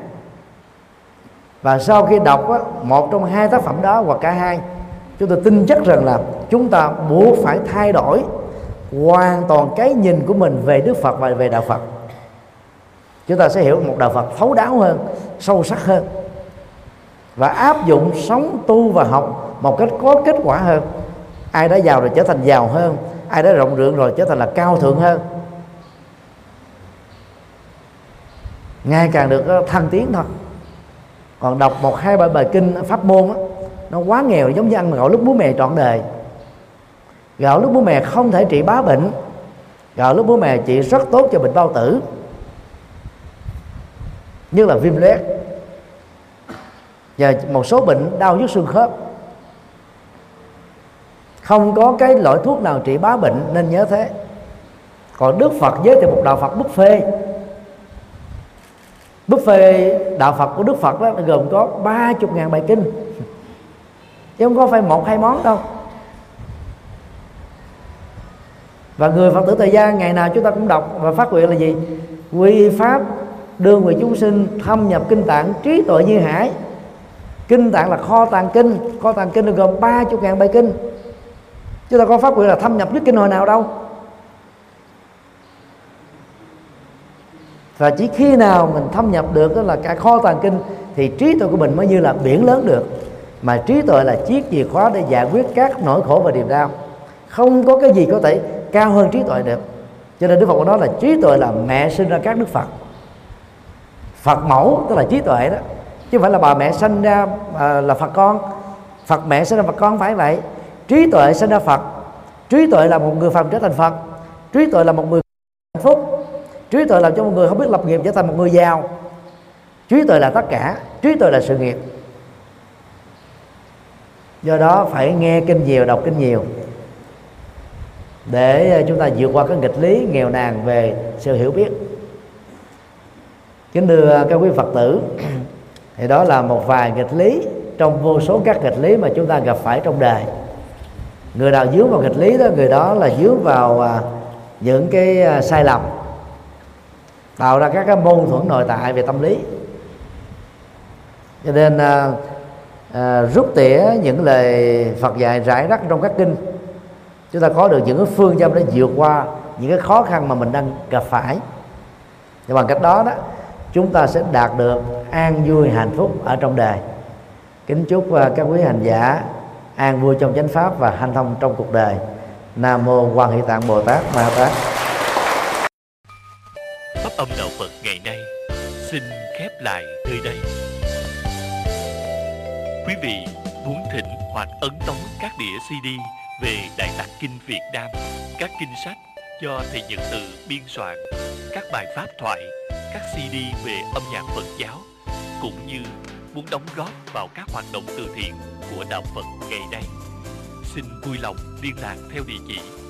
Và sau khi đọc á, một trong hai tác phẩm đó hoặc cả hai chúng tôi tin chắc rằng là chúng ta buộc phải thay đổi hoàn toàn cái nhìn của mình về Đức Phật và về đạo Phật. Chúng ta sẽ hiểu một đạo Phật thấu đáo hơn sâu sắc hơn và áp dụng sống tu và học một cách có kết quả hơn. Ai đã giàu rồi trở thành giàu hơn ai đã rộng rượu rồi trở thành là cao thượng hơn. Ngày càng được ờ, thăng tiến thôi. Còn đọc một hai ba bài kinh pháp môn đó, nó quá nghèo giống như ăn gạo lúc bố mè trọn đời. Gạo lúc bố mè không thể trị bá bệnh gạo lúc bố mè trị rất tốt cho bệnh bao tử. Như là viêm loét và một số bệnh đau nhức xương khớp. Không có cái loại thuốc nào trị bá bệnh nên nhớ thế. Còn đức phật giới thiệu một đạo phật buffet buffet đạo phật của đức phật đó gồm có ba chục ngàn bài kinh. Chứ không có phải một, hai món đâu. Và người phật tử thời gian, ngày nào chúng ta cũng đọc và phát nguyện là gì? Quy pháp đưa người chúng sinh thâm nhập kinh tạng trí tuệ như hải kinh tạng là kho tàng kinh. Kho tàng kinh gồm ba chục ngàn bài kinh. Chúng ta có pháp quyền là thâm nhập nhất kinh hồi nào đâu. Và chỉ khi nào mình thâm nhập được đó là cả kho tàng kinh, thì trí tuệ của mình mới như là biển lớn được. Mà trí tuệ là chiếc chìa khóa để giải quyết các nỗi khổ và niềm đau. Không có cái gì có thể cao hơn trí tuệ được. Cho nên đức phật nói là trí tuệ là mẹ sinh ra các đức phật. Phật mẫu tức là trí tuệ đó chứ không phải là bà mẹ sinh ra à, là phật con. Phật mẹ sinh ra phật con phải vậy. Trí tuệ sinh ra phật. Trí tuệ là một người phàm trở thành phật. Trí tuệ là một người hạnh phúc. Trí tuệ làm cho một người không biết lập nghiệp trở thành một người giàu. Trí tuệ là tất cả. Trí tuệ là sự nghiệp. Do đó phải nghe kinh nhiều đọc kinh nhiều. Để à, chúng ta vượt qua cái nghịch lý nghèo nàn về sự hiểu biết. Kính thưa à, các quý phật tử thì đó là một vài nghịch lý trong vô số các nghịch lý mà chúng ta gặp phải trong đời. Người nào dướng vào nghịch lý đó người đó là dướng vào à, những cái à, sai lầm tạo ra các cái mâu thuẫn nội tại về tâm lý. Cho nên à, à, rút tỉa những lời Phật dạy rải rác trong các kinh chúng ta có được những cái phương châm để vượt qua những cái khó khăn mà mình đang gặp phải. Và bằng cách đó đó chúng ta sẽ đạt được an vui, hạnh phúc ở trong đời. Kính chúc à, các quý hành giả an vui trong chánh pháp và hanh thông trong cuộc đời. Nam mô quan hệ tạng bồ tát ma tát. Pháp âm đạo phật ngày nay xin khép lại nơi đây. Quý vị muốn thỉnh hoặc ấn tống các đĩa cd về đại tạng kinh việt nam, các kinh sách do thầy nhật từ biên soạn các bài pháp thoại, các CD về âm nhạc Phật giáo, cũng như muốn đóng góp vào các hoạt động từ thiện của đạo Phật ngày nay. Xin vui lòng liên lạc theo địa chỉ